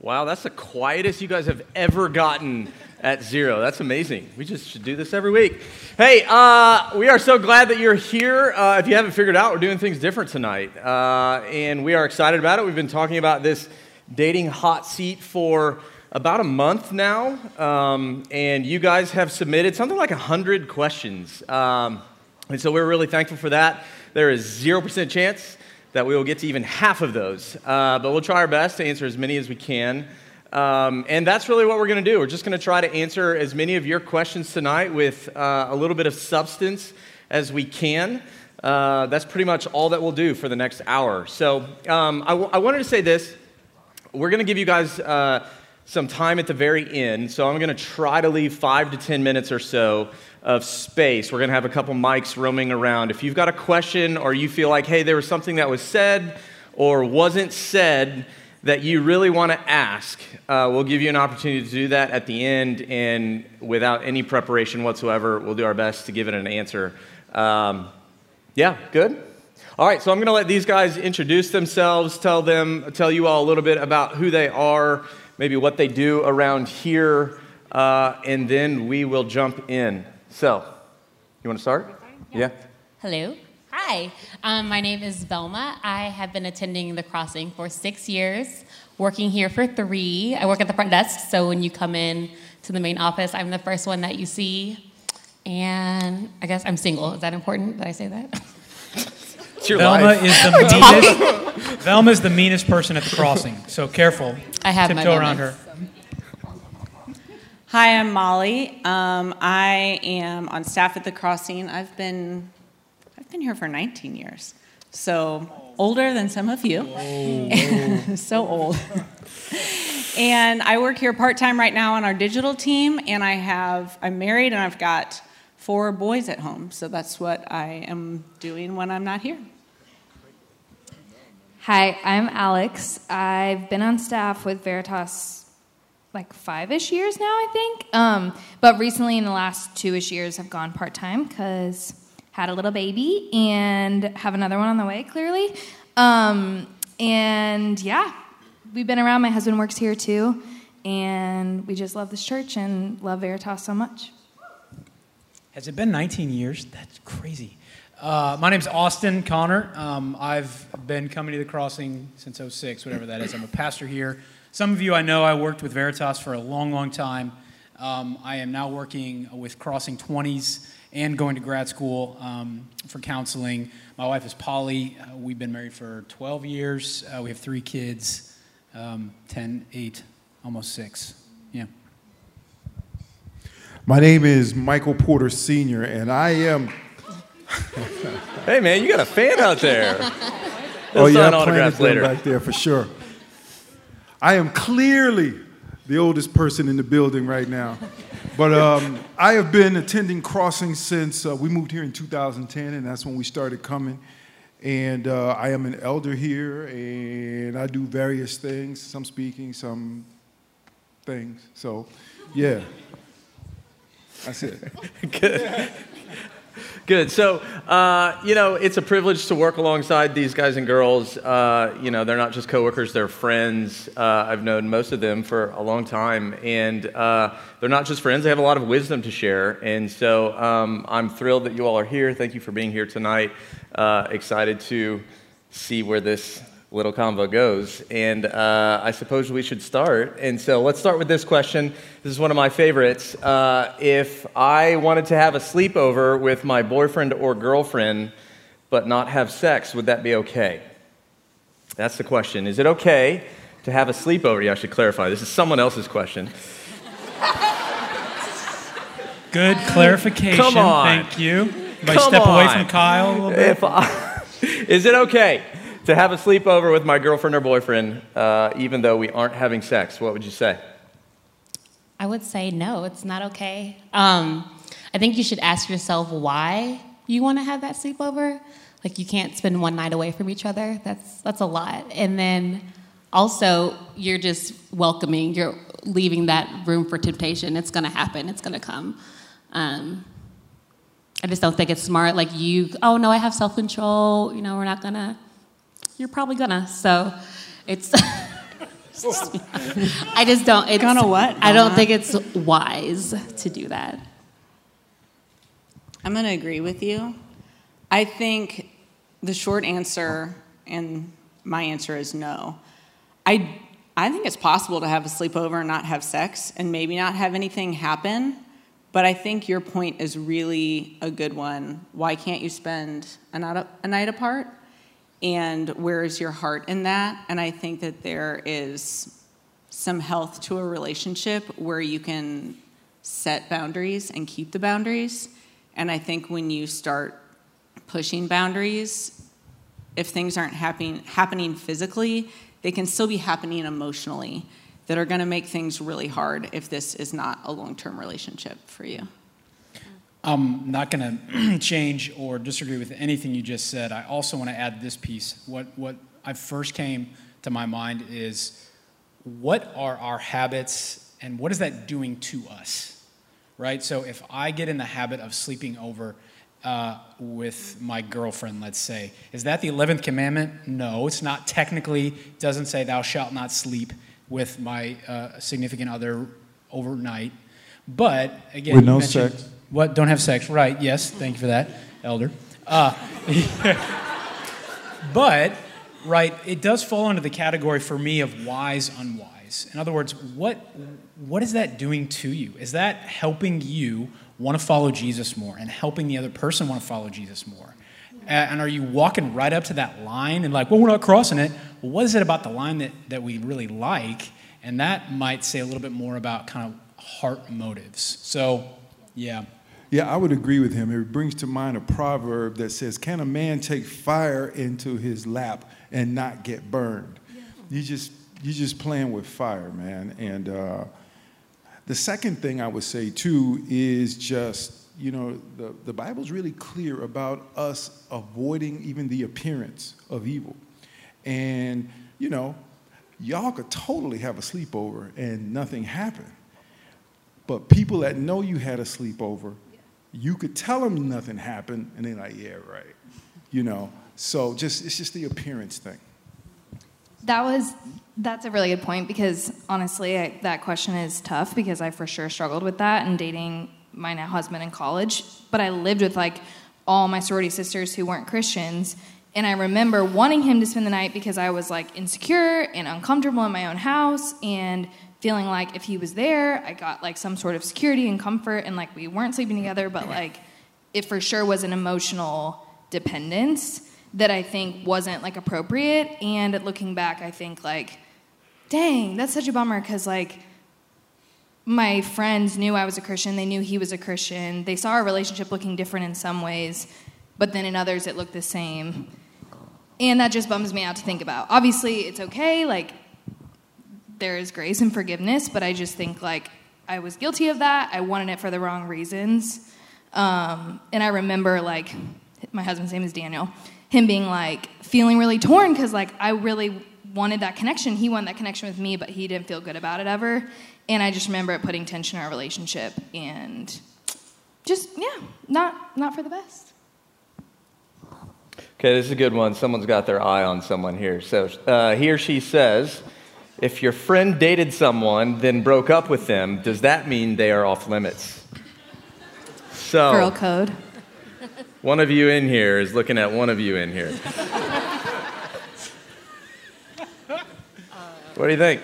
Wow, that's the quietest you guys have ever gotten at zero. That's amazing. We just should do this every week. Hey, uh, we are so glad that you're here. Uh, if you haven't figured out, we're doing things different tonight. Uh, and we are excited about it. We've been talking about this dating hot seat for about a month now. Um, and you guys have submitted something like 100 questions. Um, and so we're really thankful for that. There is 0% chance that we will get to even half of those. Uh, but we'll try our best to answer as many as we can. Um, and that's really what we're going to do. We're just going to try to answer as many of your questions tonight with uh, a little bit of substance as we can. Uh, that's pretty much all that we'll do for the next hour. So um, I, w- I wanted to say this. We're going to give you guys uh, some time at the very end. So I'm going to try to leave five to 10 minutes or so of space. We're going to have a couple mics roaming around. If you've got a question or you feel like, hey, there was something that was said or wasn't said, that you really want to ask, uh, we'll give you an opportunity to do that at the end, and without any preparation whatsoever, we'll do our best to give it an answer. Um, yeah, good. All right, so I'm going to let these guys introduce themselves, tell them, tell you all a little bit about who they are, maybe what they do around here, uh, and then we will jump in. So, you want to start? Yeah. yeah. Hello. Hi, um, my name is Velma. I have been attending the crossing for six years, working here for three. I work at the front desk, so when you come in to the main office, I'm the first one that you see. And I guess I'm single. Is that important that I say that? Velma life. is the meanest. Velma is the meanest person at the crossing, so careful. I have my tiptoe around her. Hi, I'm Molly. Um, I am on staff at the crossing. I've been I've been here for 19 years, so older than some of you. so old. and I work here part time right now on our digital team, and I have I'm married and I've got four boys at home, so that's what I am doing when I'm not here. Hi, I'm Alex. I've been on staff with Veritas like five ish years now, I think. Um, but recently, in the last two ish years, I've gone part time because had a little baby and have another one on the way, clearly. Um, and yeah, we've been around. My husband works here too. And we just love this church and love Veritas so much. Has it been 19 years? That's crazy. Uh, my name's Austin Connor. Um, I've been coming to the crossing since 06, whatever that is. I'm a pastor here. Some of you I know I worked with Veritas for a long, long time. Um, I am now working with Crossing 20s and going to grad school um, for counseling. My wife is Polly. Uh, we've been married for 12 years. Uh, we have three kids um, 10, 8, almost 6. Yeah. My name is Michael Porter Sr., and I am. Hey, man, you got a fan out there. oh, They'll yeah, sign I'm autographs planted later. back there for sure. I am clearly the oldest person in the building right now. But um, I have been attending Crossing since uh, we moved here in 2010, and that's when we started coming. And uh, I am an elder here, and I do various things some speaking, some things. So, yeah. That's it. Good. Good. So, uh, you know, it's a privilege to work alongside these guys and girls. Uh, you know, they're not just coworkers, they're friends. Uh, I've known most of them for a long time. And uh, they're not just friends, they have a lot of wisdom to share. And so um, I'm thrilled that you all are here. Thank you for being here tonight. Uh, excited to see where this little convo goes. And uh, I suppose we should start. And so let's start with this question. This is one of my favorites. Uh, if I wanted to have a sleepover with my boyfriend or girlfriend, but not have sex, would that be okay? That's the question. Is it okay to have a sleepover? Yeah, I should clarify. This is someone else's question. Good clarification. Come on. Thank you. If I step away from Kyle a little bit. If I, is it okay to have a sleepover with my girlfriend or boyfriend, uh, even though we aren't having sex? What would you say? I would say no, it's not okay. Um, I think you should ask yourself why you want to have that sleepover. Like you can't spend one night away from each other. That's that's a lot. And then also you're just welcoming. You're leaving that room for temptation. It's going to happen. It's going to come. Um, I just don't think it's smart. Like you, oh no, I have self control. You know, we're not gonna. You're probably gonna. So, it's I just don't. It's, Gonna what, I don't think it's wise to do that. I'm going to agree with you. I think the short answer, and my answer is no. I, I think it's possible to have a sleepover and not have sex and maybe not have anything happen, but I think your point is really a good one. Why can't you spend a night, a night apart? And where is your heart in that? And I think that there is some health to a relationship where you can set boundaries and keep the boundaries. And I think when you start pushing boundaries, if things aren't happening happening physically, they can still be happening emotionally that are going to make things really hard if this is not a long-term relationship for you. I'm not going to change or disagree with anything you just said. I also want to add this piece. What, what I first came to my mind is what are our habits and what is that doing to us? Right? So if I get in the habit of sleeping over uh, with my girlfriend, let's say, is that the 11th commandment? No, it's not technically, doesn't say thou shalt not sleep with my uh, significant other overnight. But again, With no sex. What? Don't have sex? Right? Yes. Thank you for that, Elder. Uh, but right, it does fall under the category for me of wise, unwise. In other words, what what is that doing to you? Is that helping you want to follow Jesus more and helping the other person want to follow Jesus more? And are you walking right up to that line and like, well, we're not crossing it? Well, what is it about the line that, that we really like? And that might say a little bit more about kind of heart motives. So, yeah. Yeah, I would agree with him. It brings to mind a proverb that says, Can a man take fire into his lap and not get burned? You just you just playing with fire, man. And uh, the second thing I would say too is just, you know, the, the Bible's really clear about us avoiding even the appearance of evil. And, you know, y'all could totally have a sleepover and nothing happened. But people that know you had a sleepover, you could tell them nothing happened, and they're like, yeah, right. You know, so just it's just the appearance thing. That was that's a really good point because honestly, I, that question is tough because I for sure struggled with that and dating my now husband in college. But I lived with like all my sorority sisters who weren't Christians, and I remember wanting him to spend the night because I was like insecure and uncomfortable in my own house and feeling like if he was there, I got like some sort of security and comfort, and like we weren't sleeping together, but like it for sure was an emotional dependence that I think wasn't like appropriate. And looking back, I think like, dang, that's such a bummer because like my friends knew I was a Christian. They knew he was a Christian. They saw our relationship looking different in some ways, but then in others it looked the same. And that just bums me out to think about. Obviously, it's okay. Like, there is grace and forgiveness, but I just think like I was guilty of that. I wanted it for the wrong reasons. Um, and I remember like my husband's name is Daniel, him being like feeling really torn because like I really wanted that connection. He wanted that connection with me, but he didn't feel good about it ever. And I just remember it putting tension in our relationship and just yeah, not not for the best. Okay, this is a good one. Someone's got their eye on someone here. So uh, he or she says, if your friend dated someone, then broke up with them, does that mean they are off limits? So, Girl code. one of you in here is looking at one of you in here. what do you think?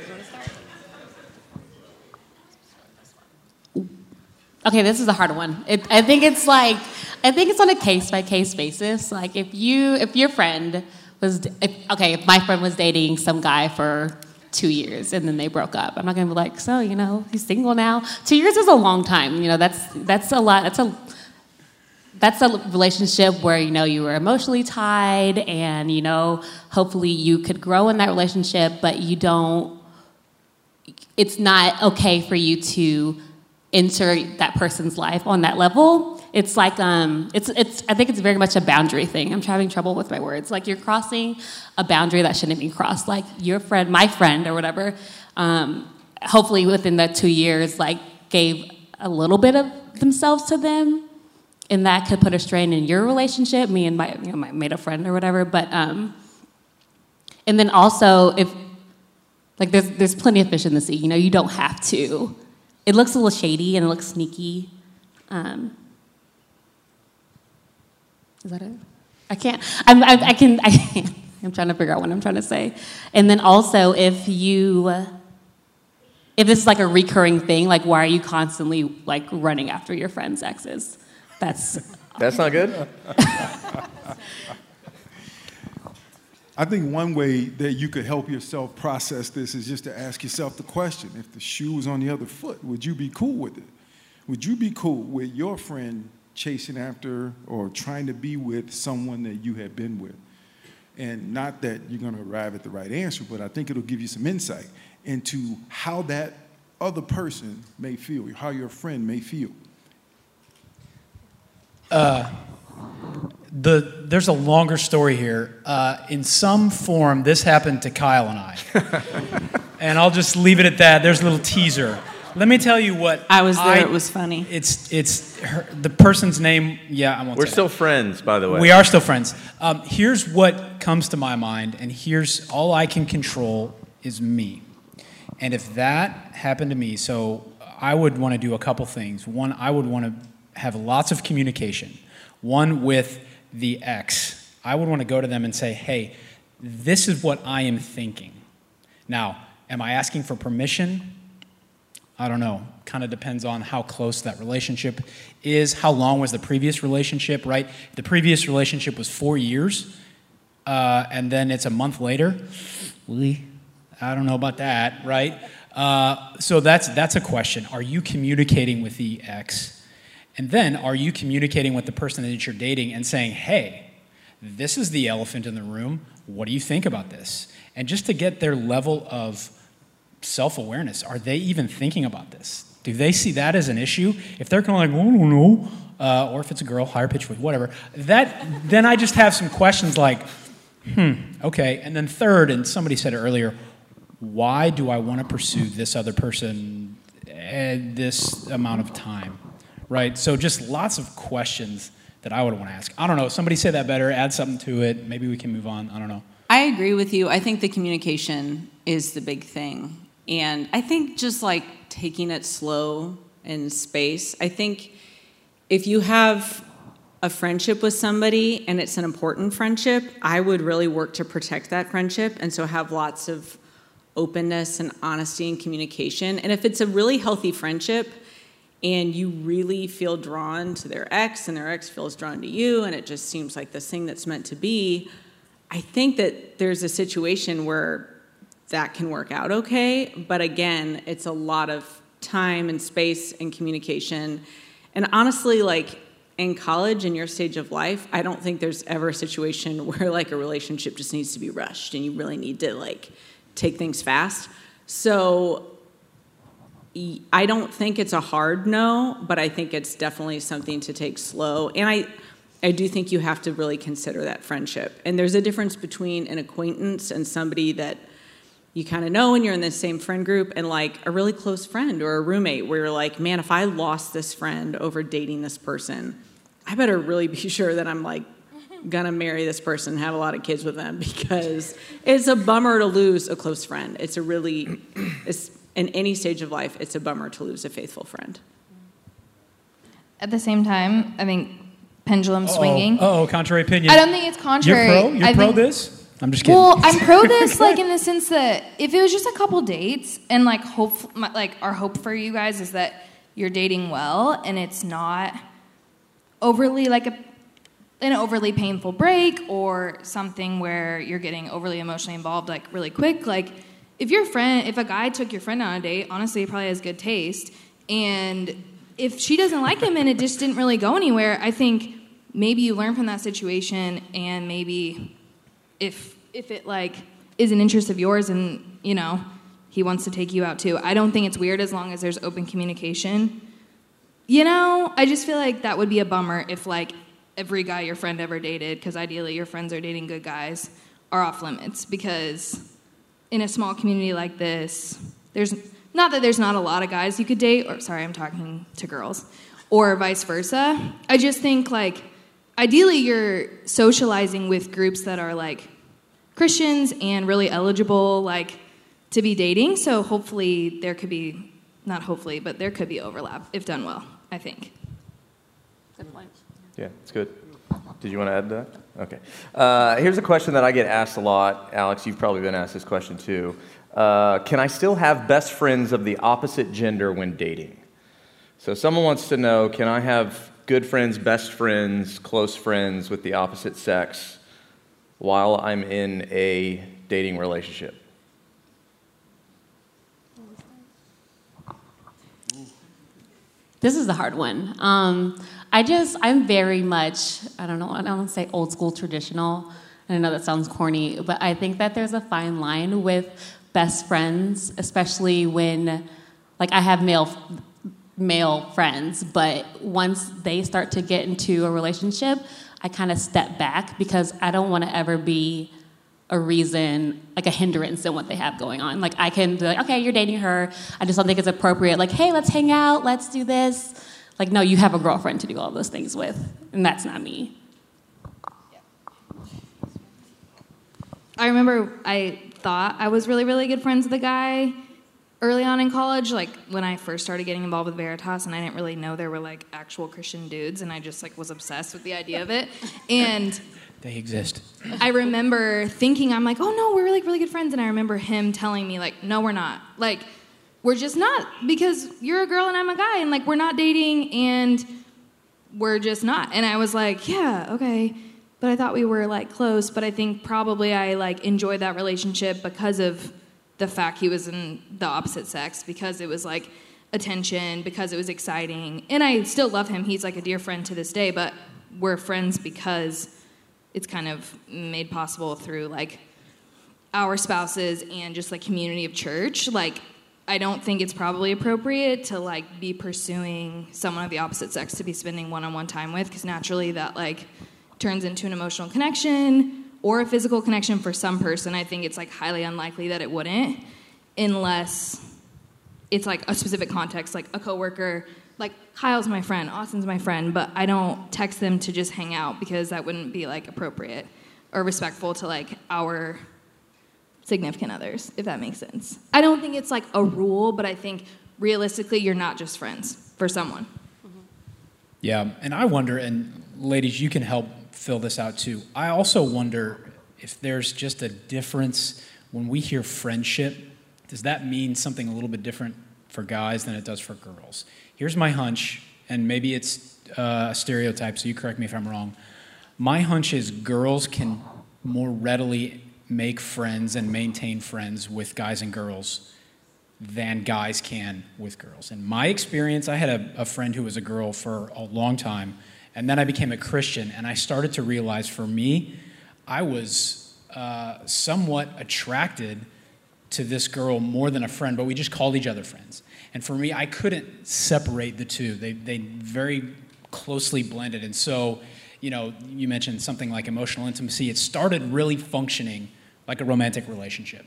Okay, this is a hard one. It, I think it's like, I think it's on a case by case basis. Like if you, if your friend was, if, okay, if my friend was dating some guy for two years and then they broke up, I'm not gonna be like, so you know, he's single now. Two years is a long time. You know, that's that's a lot. That's a that's a relationship where you know you were emotionally tied and you know hopefully you could grow in that relationship but you don't it's not okay for you to enter that person's life on that level it's like um it's it's i think it's very much a boundary thing i'm having trouble with my words like you're crossing a boundary that shouldn't be crossed like your friend my friend or whatever um hopefully within that two years like gave a little bit of themselves to them and that could put a strain in your relationship me and my you know my made a friend or whatever but um and then also if Like there's there's plenty of fish in the sea. You know, you don't have to. It looks a little shady and it looks sneaky. Um, is that it? I can't. I'm, I, I can. I, I'm trying to figure out what I'm trying to say. And then also, if you, uh, if this is like a recurring thing, like why are you constantly like running after your friends' exes? That's That's not good? I think one way that you could help yourself process this is just to ask yourself the question if the shoe was on the other foot, would you be cool with it? Would you be cool with your friend chasing after or trying to be with someone that you have been with? And not that you're going to arrive at the right answer, but I think it'll give you some insight into how that other person may feel, how your friend may feel. The, there's a longer story here. Uh, in some form, this happened to Kyle and I. and I'll just leave it at that. There's a little teaser. Let me tell you what. I was there, it was funny. It's, it's her, the person's name. Yeah, I won't We're say it. still friends, by the way. We are still friends. Um, here's what comes to my mind, and here's all I can control is me. And if that happened to me, so I would want to do a couple things. One, I would want to have lots of communication. One with the ex. I would want to go to them and say, hey, this is what I am thinking. Now, am I asking for permission? I don't know. Kind of depends on how close that relationship is. How long was the previous relationship, right? The previous relationship was four years, uh, and then it's a month later. I don't know about that, right? Uh, so that's that's a question. Are you communicating with the ex, and then are you communicating with the person that you're dating and saying, "Hey, this is the elephant in the room. What do you think about this?" And just to get their level of self awareness. Are they even thinking about this? Do they see that as an issue? If they're kind of like, oh, no, no, uh, or if it's a girl, higher pitch whatever, that, then I just have some questions like, hmm, okay. And then third, and somebody said it earlier, why do I want to pursue this other person at this amount of time? Right? So just lots of questions that I would want to ask. I don't know. Somebody say that better, add something to it. Maybe we can move on. I don't know. I agree with you. I think the communication is the big thing. And I think just like taking it slow in space, I think if you have a friendship with somebody and it's an important friendship, I would really work to protect that friendship and so have lots of openness and honesty and communication. And if it's a really healthy friendship and you really feel drawn to their ex and their ex feels drawn to you and it just seems like this thing that's meant to be, I think that there's a situation where that can work out okay. But again, it's a lot of time and space and communication. And honestly, like in college, in your stage of life, I don't think there's ever a situation where like a relationship just needs to be rushed and you really need to like take things fast. So I don't think it's a hard no, but I think it's definitely something to take slow. And I, I do think you have to really consider that friendship. And there's a difference between an acquaintance and somebody that you kind of know and you're in the same friend group and like a really close friend or a roommate where you're like, man, if I lost this friend over dating this person, I better really be sure that I'm like gonna marry this person, have a lot of kids with them because it's a bummer to lose a close friend. It's a really, it's in any stage of life, it's a bummer to lose a faithful friend. At the same time, I think pendulum swinging. Oh, contrary opinion. I don't think it's contrary. You're contrary. pro? You're I pro think, this? I'm just kidding. Well, I'm pro this, like in the sense that if it was just a couple dates, and like hope, my, like our hope for you guys is that you're dating well, and it's not overly like a an overly painful break or something where you're getting overly emotionally involved like really quick. Like if your friend, if a guy took your friend on a date, honestly, he probably has good taste, and if she doesn't like him and it just didn't really go anywhere, I think maybe you learn from that situation and maybe if if it like is an interest of yours and you know he wants to take you out too. I don't think it's weird as long as there's open communication. You know i just feel like that would be a bummer if like every guy your friend ever dated because ideally your friends are dating good guys are off limits. Because in a small community like this there's not that there's not a lot of guys you could date or sorry i'm talking to girls or vice versa. I just think like ideally you're socializing with groups that are like Christians and really eligible like to be dating. So hopefully there could be, not hopefully, but there could be overlap if done well, I think. Good point. Yeah, it's good. Did you want to add that? Okay. Uh, here's a question that I get asked a lot. Alex, you've probably been asked this question too. Uh, can I still have best friends of the opposite gender when dating? So, someone wants to know can I have good friends, best friends, close friends with the opposite sex while I'm in a dating relationship? This is the hard one. Um, I just, I'm very much, I don't know, I don't want to say old school traditional. I know that sounds corny, but I think that there's a fine line with best friends, especially when, like, I have male male friends, but once they start to get into a relationship, I kind of step back because I don't want to ever be a reason, like a hindrance in what they have going on. Like I can be like, okay, you're dating her. I just don't think it's appropriate. Like, hey, let's hang out, let's do this. Like, no, you have a girlfriend to do all those things with, and that's not me. I remember I thought I was really, really good friends with a guy early on in college, like when I first started getting involved with Veritas, and I didn't really know there were like actual Christian dudes, and I just like was obsessed with the idea of it. And They exist. I remember thinking, I'm like, oh no, we're like really good friends, and I remember him telling me like, no, we're not. Like, we're just not because you're a girl and I'm a guy, and like we're not dating, and we're just not. And I was like, yeah, okay. But I thought we were like close, but I think probably I like enjoyed that relationship because of the fact he was in the opposite sex because it was like attention, because it was exciting. And I still love him. He's like a dear friend to this day, but we're friends because it's kind of made possible through like our spouses and just like community of church. Like I don't think it's probably appropriate to like be pursuing someone of the opposite sex to be spending one-on-one time with because naturally that like turns into an emotional connection or a physical connection for some person, I think it's like highly unlikely that it wouldn't, unless it's like a specific context, like a coworker. Like Kyle's my friend, Austin's my friend, but I don't text them to just hang out because that wouldn't be like appropriate or respectful to like our significant others, if that makes sense. I don't think it's like a rule, but I think realistically, you're not just friends for someone. Mm-hmm. Yeah, and I wonder, and ladies, you can help fill this out too. I also wonder if there's just a difference when we hear friendship. Does that mean something a little bit different for guys than it does for girls? Here's my hunch, and maybe it's uh, a stereotype, so you correct me if I'm wrong. My hunch is girls can more readily make friends and maintain friends with guys and girls than guys can with girls. In my experience, I had a, a friend who was a girl for a long time and then I became a Christian, and I started to realize for me, I was uh, somewhat attracted to this girl more than a friend, but we just called each other friends. And for me, I couldn't separate the two. They, they very closely blended. And so, you know, you mentioned something like emotional intimacy. It started really functioning like a romantic relationship.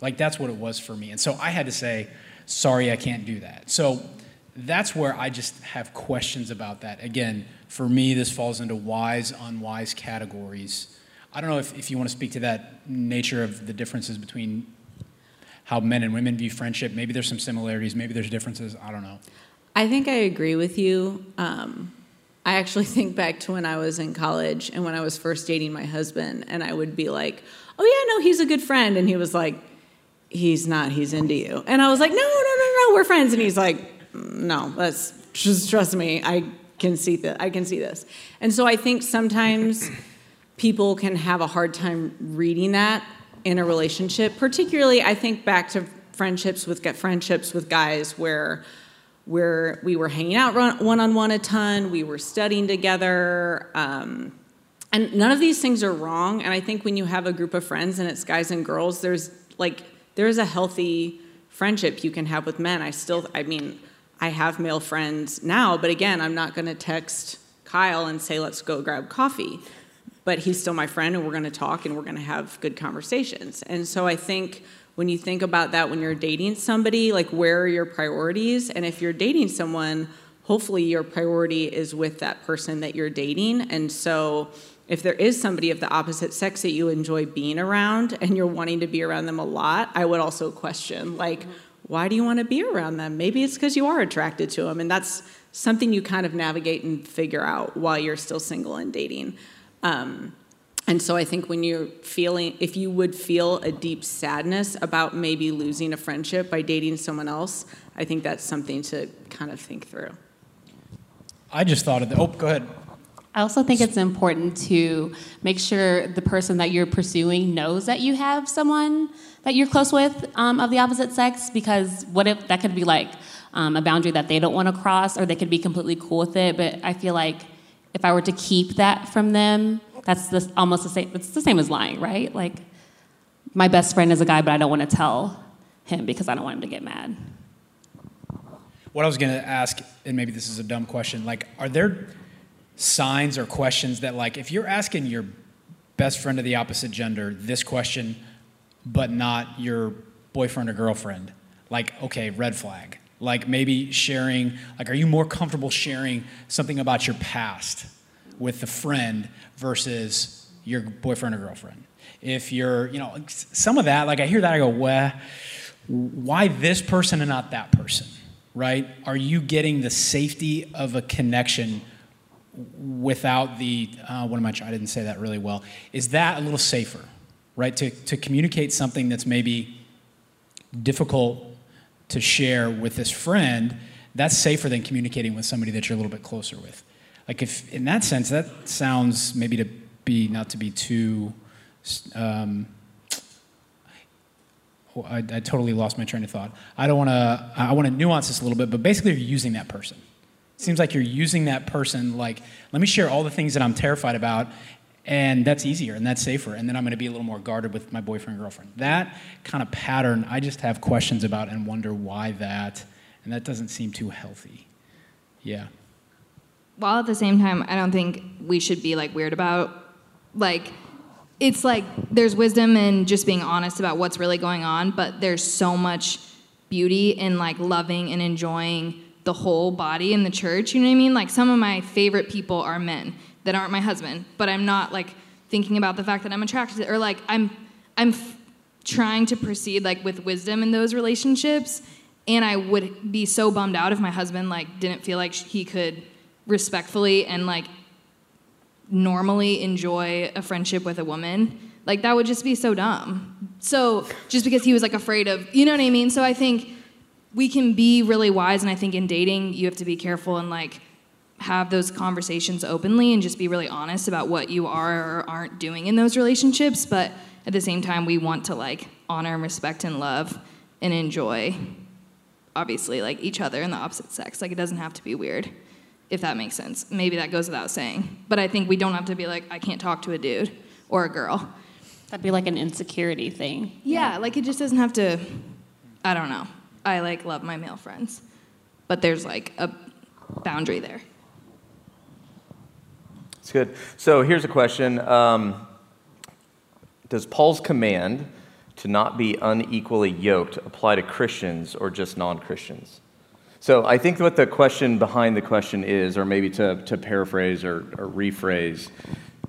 Like that's what it was for me. And so I had to say, sorry, I can't do that. So that's where I just have questions about that. Again, for me, this falls into wise, unwise categories. I don't know if, if you want to speak to that nature of the differences between how men and women view friendship. Maybe there's some similarities, maybe there's differences. I don't know. I think I agree with you. Um, I actually think back to when I was in college and when I was first dating my husband, and I would be like, oh, yeah, no, he's a good friend. And he was like, he's not, he's into you. And I was like, no, no, no, no, we're friends. And he's like, no, that's just trust me. I can see that. I can see this. And so I think sometimes people can have a hard time reading that in a relationship. Particularly, I think back to friendships with friendships with guys where where we were hanging out one on one a ton, we were studying together. Um, and none of these things are wrong. And I think when you have a group of friends and it's guys and girls, there's like there's a healthy friendship you can have with men. I still, I mean, I have male friends now, but again, I'm not going to text Kyle and say, let's go grab coffee. But he's still my friend, and we're going to talk and we're going to have good conversations. And so I think when you think about that when you're dating somebody, like where are your priorities? And if you're dating someone, hopefully your priority is with that person that you're dating. And so if there is somebody of the opposite sex that you enjoy being around and you're wanting to be around them a lot, I would also question, like, why do you want to be around them? Maybe it's because you are attracted to them. And that's something you kind of navigate and figure out while you're still single and dating. Um, and so I think when you're feeling, if you would feel a deep sadness about maybe losing a friendship by dating someone else, I think that's something to kind of think through. I just thought of the. Oh, go ahead. I also think it's important to make sure the person that you're pursuing knows that you have someone that you're close with um, of the opposite sex, because what if that could be like um, a boundary that they don't want to cross, or they could be completely cool with it. But I feel like if I were to keep that from them, that's the, almost the same. It's the same as lying, right? Like, my best friend is a guy, but I don't want to tell him because I don't want him to get mad. What I was going to ask, and maybe this is a dumb question, like, are there signs or questions that, like, if you're asking your best friend of the opposite gender this question, but not your boyfriend or girlfriend, like, okay, red flag. Like, maybe sharing, like, are you more comfortable sharing something about your past with the friend versus your boyfriend or girlfriend? If you're, you know, some of that, like, I hear that, I go, well, why this person and not that person? right? Are you getting the safety of a connection without the, uh, what am I trying? I didn't say that really well. Is that a little safer, right? To, to communicate something that's maybe difficult to share with this friend, that's safer than communicating with somebody that you're a little bit closer with. Like, if in that sense, that sounds maybe to be, not to be too, um, I, I, totally lost my train of thought. I don't want to. I want to nuance this a little bit, but basically, you're using that person. Seems like you're using that person. Like, let me share all the things that I'm terrified about, and that's easier and that's safer. And then I'm going to be a little more guarded with my boyfriend girlfriend. That kind of pattern, I just have questions about and wonder why that, and that doesn't seem too healthy. Yeah. While at the same time, I don't think we should be like weird about like it's like there's wisdom in just being honest about what's really going on, but there's so much beauty in like loving and enjoying the whole body in the church. You know what I mean? Like some of my favorite people are men that aren't my husband, but I'm not like thinking about the fact that I'm attracted to, or like I'm I'm f- trying to proceed like with wisdom in those relationships. And I would be so bummed out if my husband like didn't feel like he could respectfully and like normally enjoy a friendship with a woman. Like that would just be so dumb. So just because he was like afraid of, you know what I mean? So I think we can be really wise and I think in dating you have to be careful and like have those conversations openly and just be really honest about what you are or aren't doing in those relationships, but at the same time we want to like honor and respect and love and enjoy obviously like each other and the opposite sex. Like it doesn't have to be weird if that makes sense. Maybe that goes without saying. But I think we don't have to be like, I can't talk to a dude or a girl. That'd be like an insecurity thing. Yeah, like it just doesn't have to, I don't know. I like love my male friends, but there's like a boundary there. It's good. So here's a question um, Does Paul's command to not be unequally yoked apply to Christians or just non Christians? So I think what the question behind the question is, or maybe to, to paraphrase or, or rephrase,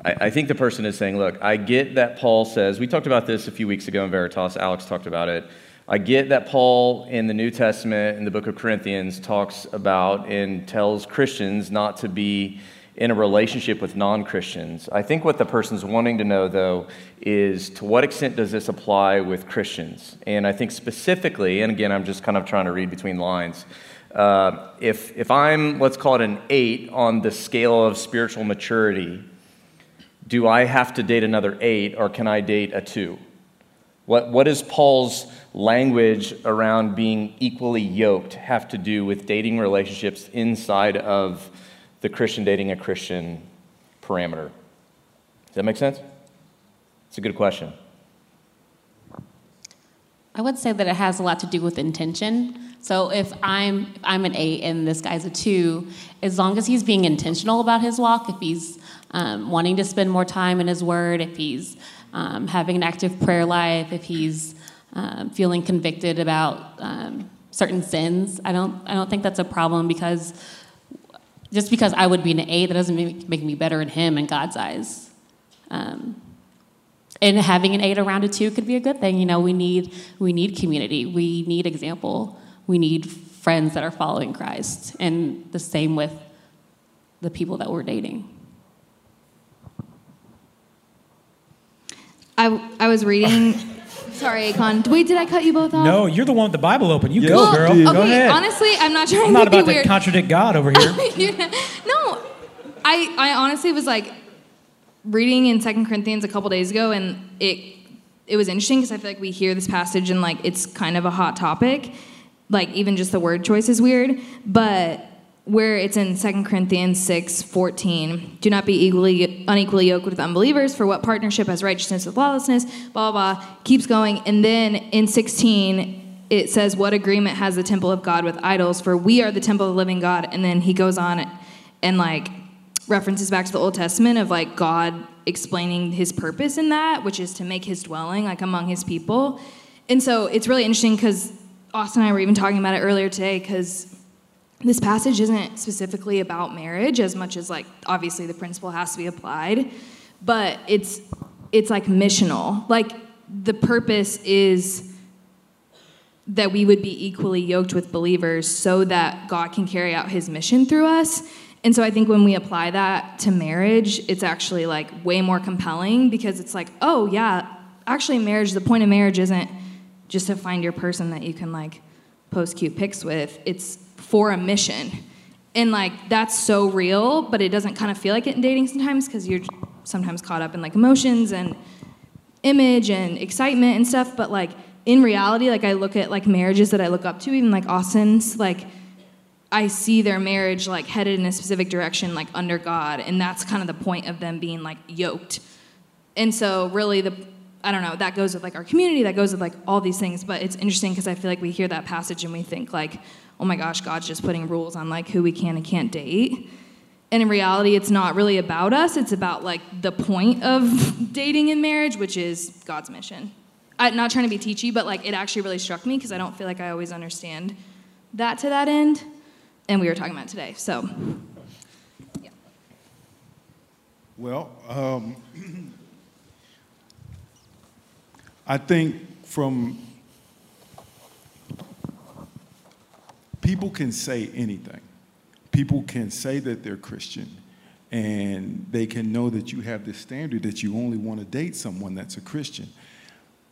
I, I, think the person is saying, look, I get that Paul says, we talked about this a few weeks ago in Veritas, Alex talked about it. I get that Paul in the New Testament, in the book of Corinthians, talks about and tells Christians not to be in a relationship with non Christians. I think what the person's wanting to know, though, is to what extent does this apply with Christians? And I think specifically, and again, I'm just kind of trying to read between lines. Uh, if, if I'm, let's call it an eight on the scale of spiritual maturity, do I have to date another eight or can I date a two? What, what does Paul's language around being equally yoked have to do with dating relationships inside of the Christian dating a Christian parameter? Does that make sense? It's a good question. I would say that it has a lot to do with intention. So if I'm if I'm an eight and this guy's a two, as long as he's being intentional about his walk, if he's um, wanting to spend more time in his word, if he's um, having an active prayer life, if he's um, feeling convicted about um, certain sins, I don't I don't think that's a problem because just because I would be an eight, that doesn't make, make me better in him in God's eyes. Um, and having an eight around it too could be a good thing. You know, we need we need community, we need example, we need friends that are following Christ, and the same with the people that we're dating. I, I was reading. sorry, Akon. Wait, did I cut you both off? No, you're the one with the Bible open. You Yes, go, you girl. did. Go okay, ahead. honestly, I'm not trying I'm not to be about to weird. contradict God over here. no, I, I honestly was like reading in Second Corinthians a couple days ago, and it it was interesting because I feel like we hear this passage and like it's kind of a hot topic, like even just the word choice is weird, but where it's in Second Corinthians 6, 14, do not be equally unequally yoked with unbelievers, for what partnership has righteousness with lawlessness, blah, blah, blah, keeps going. And then in 16, it says, What agreement has the temple of God with idols? For we are the temple of the living God. And then he goes on and like references back to the Old Testament of like God explaining his purpose in that, which is to make his dwelling like among his people. And so it's really interesting because Austin and I were even talking about it earlier today because this passage isn't specifically about marriage as much as like obviously the principle has to be applied, but it's it's like missional. Like the purpose is that we would be equally yoked with believers so that God can carry out his mission through us. And so I think when we apply that to marriage, it's actually like way more compelling because it's like, oh yeah, actually marriage, the point of marriage isn't just to find your person that you can like post cute pics with. It's for a mission. And like that's so real, but it doesn't kind of feel like it in dating sometimes because you're sometimes caught up in like emotions and image and excitement and stuff but like in reality like i look at like marriages that i look up to even like austin's like i see their marriage like headed in a specific direction like under god and that's kind of the point of them being like yoked and so really the i don't know that goes with like our community that goes with like all these things but it's interesting because i feel like we hear that passage and we think like oh my gosh god's just putting rules on like who we can and can't date. And in reality it's not really about us. It's about like the point of dating and marriage which is god's mission. I'm not trying to be teachy but like it actually really struck me because i don't feel like i always understand that to that end. And we were talking about today so. Yeah. Well, um, I think from people can say anything. People can say that they're Christian, and they can know that you have this standard that you only want to date someone that's a Christian.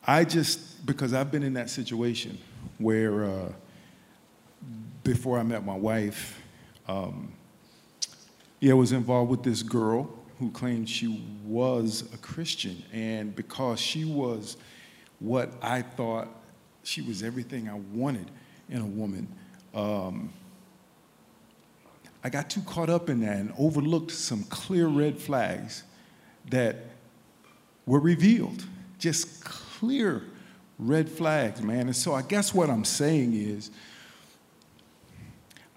I just because I've been in that situation where uh, before I met my wife, um, yeah, I was involved with this girl who claimed she was a Christian, and because she was what I thought she was everything I wanted in a woman, um, I got too caught up in that and overlooked some clear red flags that were revealed. Just clear red flags, man. And so I guess what I'm saying is,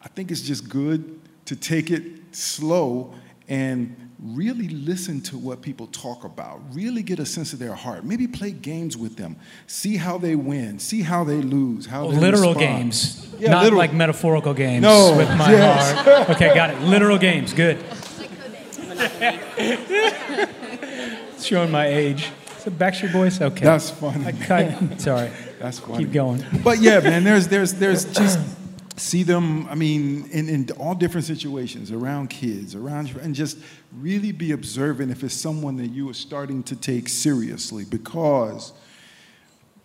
I think it's just good to take it slow and really listen to what people talk about. Really get a sense of their heart. Maybe play games with them. See how they win. See how they lose. How they literal respond. games, Yeah, not literal. like metaphorical games No, with my yes. heart. Okay, got it. Literal games, good. Showing my age. Is it Backstreet Boys? Okay. That's funny. I, I, sorry. That's funny. Keep going. But yeah, man, there's there's there's just see them. I mean, in, in all different situations, around kids, around and just really be observant if it's someone that you are starting to take seriously because,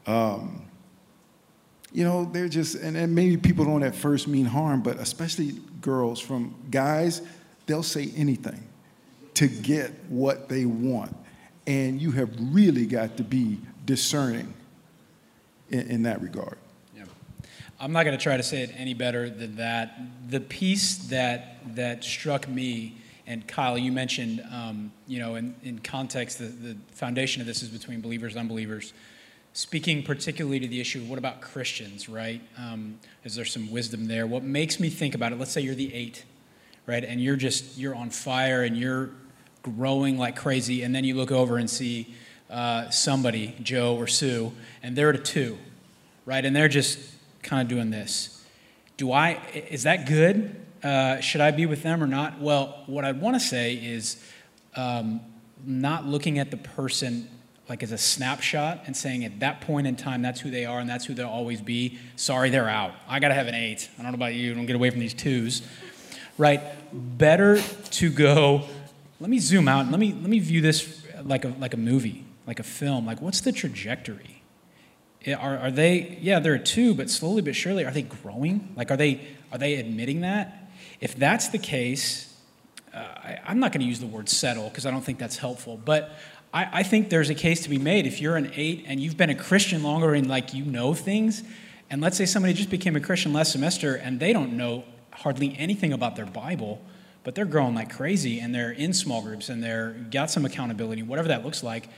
um, you know, they're just and, and maybe people don't at first mean harm, but especially girls from guys, they'll say anything to get what they want, and you have really got to be discerning in, in that regard. I'm not going to try to say it any better than that. The piece that that struck me, and Kyle, you mentioned, um, you know, in, in context, the, the foundation of this is between believers and unbelievers. Speaking particularly to the issue of what about Christians, right? Um, is there some wisdom there? What makes me think about it? Let's say you're the eight, right, and you're just you're on fire and you're growing like crazy, and then you look over and see uh, somebody, Joe or Sue, and they're at a two, right? And they're just kind of doing this. Do I, is that good? Uh, should I be with them or not? Well, what I want to say is um, not looking at the person like as a snapshot and saying at that point in time that's who they are and that's who they'll always be. Sorry, they're out. I got to have an eight. I don't know about you. Don't get away from these twos, right? Better to go. Let me zoom out. Let me let me view this like a like a movie, like a film. Like what's the trajectory? Are, are they yeah there are two but slowly but surely are they growing like are they are they admitting that if that's the case uh, I, am not going to use the word settle because i don't think that's helpful but I, I think there's a case to be made if you're an eight and you've been a Christian longer and like you know things, and let's say somebody just became a Christian last semester and they don't know hardly anything about their Bible, but they're growing like crazy and they're in small groups and they're got some accountability, whatever that looks like.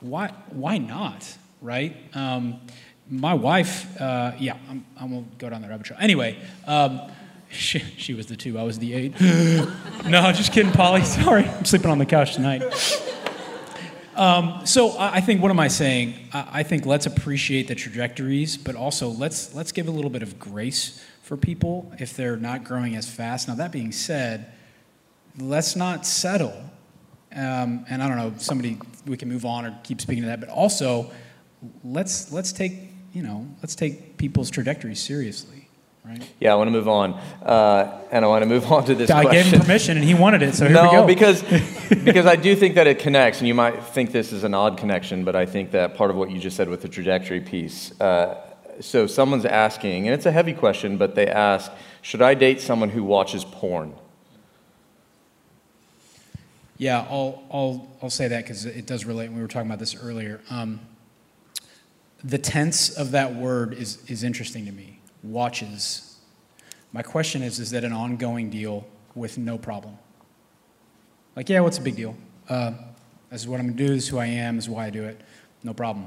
Why why not? Right? Um, my wife, uh, yeah, I'm, I will not go down the rabbit trail. Anyway, um, she, she was the two, I was the eight. no, just kidding, Polly. Sorry, I'm sleeping on the couch tonight. Um, so I think what am I saying? I think let's appreciate the trajectories, but also let's let's give a little bit of grace for people if they're not growing as fast. Now that being said, let's not settle. Um, and I don't know, somebody we can move on or keep speaking to that, but also let's let's take you know let's take people's trajectories seriously. Right? Yeah, I want to move on, uh, and I want to move on to this. I question. gave him permission, and he wanted it, so here no, we go. because because I do think that it connects, and you might think this is an odd connection, but I think that part of what you just said with the trajectory piece. Uh, so someone's asking, and it's a heavy question, but they ask, should I date someone who watches porn? Yeah, I'll I'll I'll say that because it does relate. And we were talking about this earlier. Um, the tense of that word is is interesting to me watches. My question is, is that an ongoing deal with no problem? Like, yeah, what's a big deal? Uh, this is what I'm gonna do, this is who I am, this is why I do it. No problem.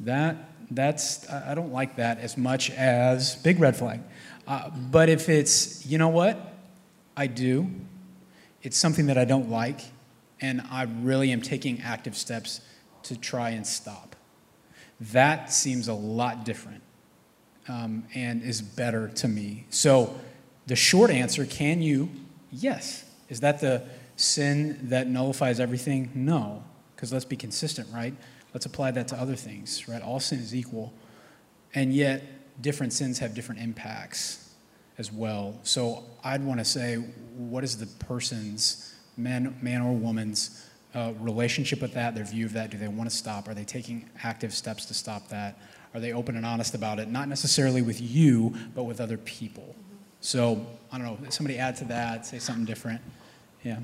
That, that's, I don't like that as much as big red flag. Uh, but if it's, you know what, I do, it's something that I don't like, and I really am taking active steps to try and stop. That seems a lot different um, and is better to me. So, the short answer can you? Yes. Is that the sin that nullifies everything? No. Because let's be consistent, right? Let's apply that to other things, right? All sin is equal. And yet, different sins have different impacts as well. So, I'd want to say, what is the person's, man, man or woman's, uh, relationship with that, their view of that? Do they want to stop? Are they taking active steps to stop that? Are they open and honest about it? Not necessarily with you, but with other people. So, I don't know, somebody add to that, say something different. Yeah.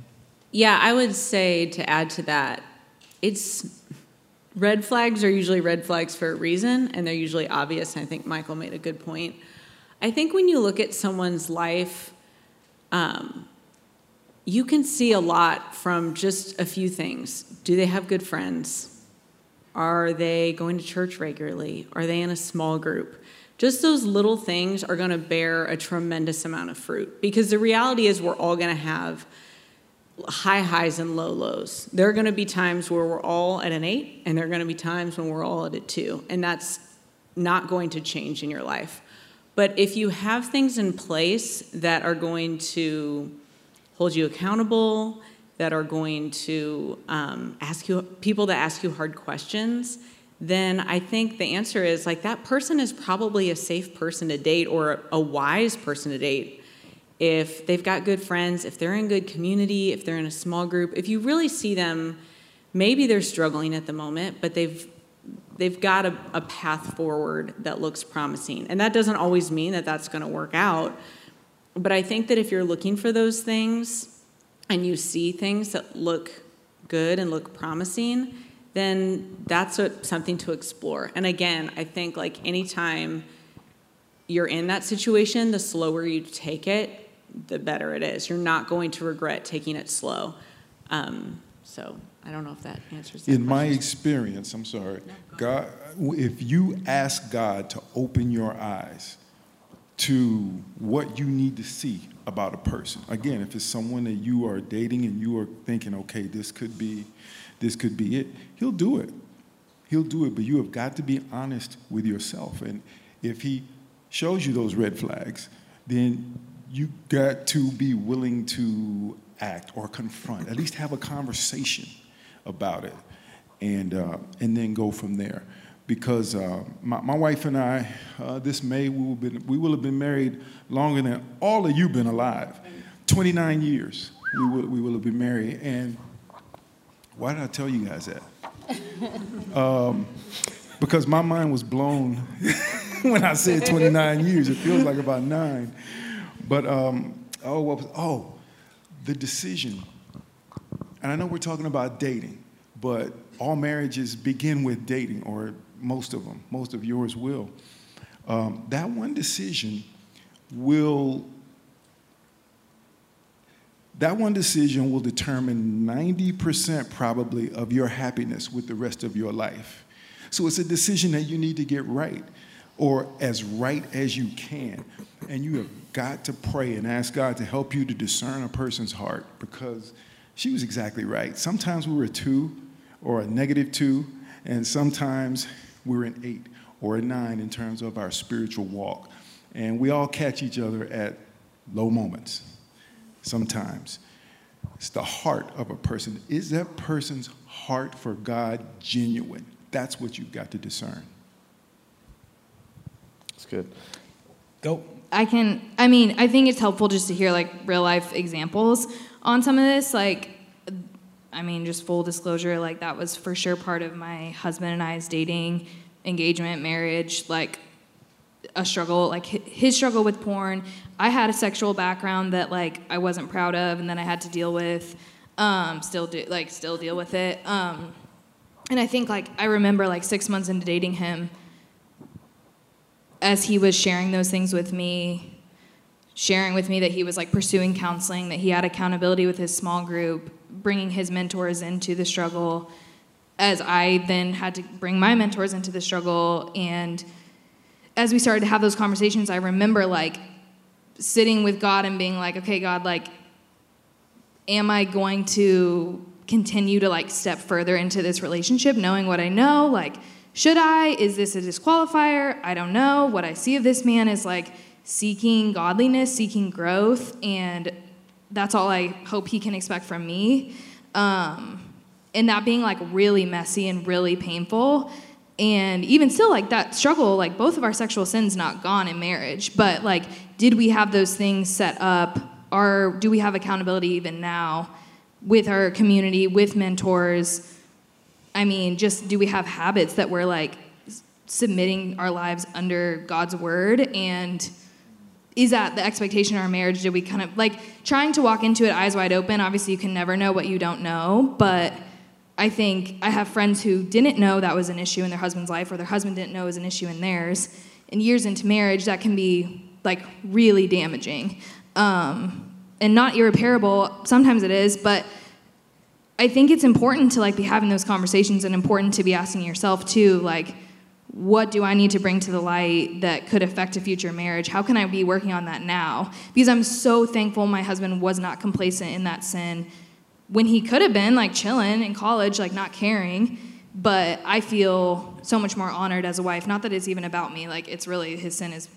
Yeah, I would say to add to that, it's red flags are usually red flags for a reason, and they're usually obvious. And I think Michael made a good point. I think when you look at someone's life, um, you can see a lot from just a few things. Do they have good friends? Are they going to church regularly? Are they in a small group? Just those little things are going to bear a tremendous amount of fruit because the reality is we're all going to have high highs and low lows. There are going to be times where we're all at an eight, and there are going to be times when we're all at a two, and that's not going to change in your life. But if you have things in place that are going to hold you accountable, that are going to um, ask you people that ask you hard questions then i think the answer is like that person is probably a safe person to date or a wise person to date. If they've got good friends if they're in good community if they're in a small group if you really see them maybe they're struggling at the moment but they've they've got a, a path forward that looks promising. And that doesn't always mean that that's going to work out but i think that if you're looking for those things and you see things that look good and look promising, then that's something to explore. And again, I think like anytime you're in that situation, the slower you take it, the better it is. You're not going to regret taking it slow. Um, so I don't know if that answers. That in question. my experience, I'm sorry, no, God, if you ask God to open your eyes to what you need to see about a person. Again, if it's someone that you are dating and you are thinking, okay, this could be, this could be it, he'll do it. He'll do it, but you have got to be honest with yourself. And if he shows you those red flags, then you got to be willing to act or confront. At least have a conversation about it, and uh, and then go from there. Because uh, my, my wife and I, uh, this May, we will, been, we will have been married longer than all of you been alive. 29 years we will, we will have been married. And why did I tell you guys that? Um, because my mind was blown when I said 29 years. It feels like about nine. But, um, oh, what was, oh, the decision. And I know we're talking about dating, but all marriages begin with dating, or most of them, most of yours will. Um, that one decision will that one decision will determine 90% probably of your happiness with the rest of your life. So it's a decision that you need to get right or as right as you can. And you have got to pray and ask God to help you to discern a person's heart because she was exactly right. Sometimes we were a two or a negative two, and sometimes we're an eight or a nine in terms of our spiritual walk. And we all catch each other at low moments sometimes. It's the heart of a person. Is that person's heart for God genuine? That's what you've got to discern. That's good. Go. I can, I mean, I think it's helpful just to hear like real life examples on some of this. Like, I mean, just full disclosure, like that was for sure part of my husband and I's dating, engagement, marriage, like a struggle, like his struggle with porn. I had a sexual background that like I wasn't proud of, and then I had to deal with, um, still do like still deal with it. Um, and I think like I remember like six months into dating him, as he was sharing those things with me, sharing with me that he was like pursuing counseling, that he had accountability with his small group, bringing his mentors into the struggle, as I then had to bring my mentors into the struggle. And as we started to have those conversations, I remember like sitting with God and being like, okay, God, like, am I going to continue to like step further into this relationship knowing what I know? Like, should I? Is this a disqualifier? I don't know. What I see of this man is like seeking godliness, seeking growth, and that's all I hope he can expect from me. Um, and that being like really messy and really painful. And even still, like that struggle, like both of our sexual sins not gone in marriage, but like, did we have those things set up? Or do we have accountability even now with our community, with mentors? I mean, just do we have habits that we're like submitting our lives under God's word? And is that the expectation in our marriage? Did we kind of like trying to walk into it eyes wide open? Obviously, you can never know what you don't know, but I think I have friends who didn't know that was an issue in their husband's life, or their husband didn't know it was an issue in theirs. And years into marriage, that can be like really damaging um, and not irreparable. Sometimes it is, but I think it's important to like be having those conversations and important to be asking yourself too, like, what do I need to bring to the light that could affect a future marriage? How can I be working on that now? Because I'm so thankful my husband was not complacent in that sin when he could have been like chilling in college, like not caring. But I feel so much more honored as a wife. Not that it's even about me, like, it's really his sin is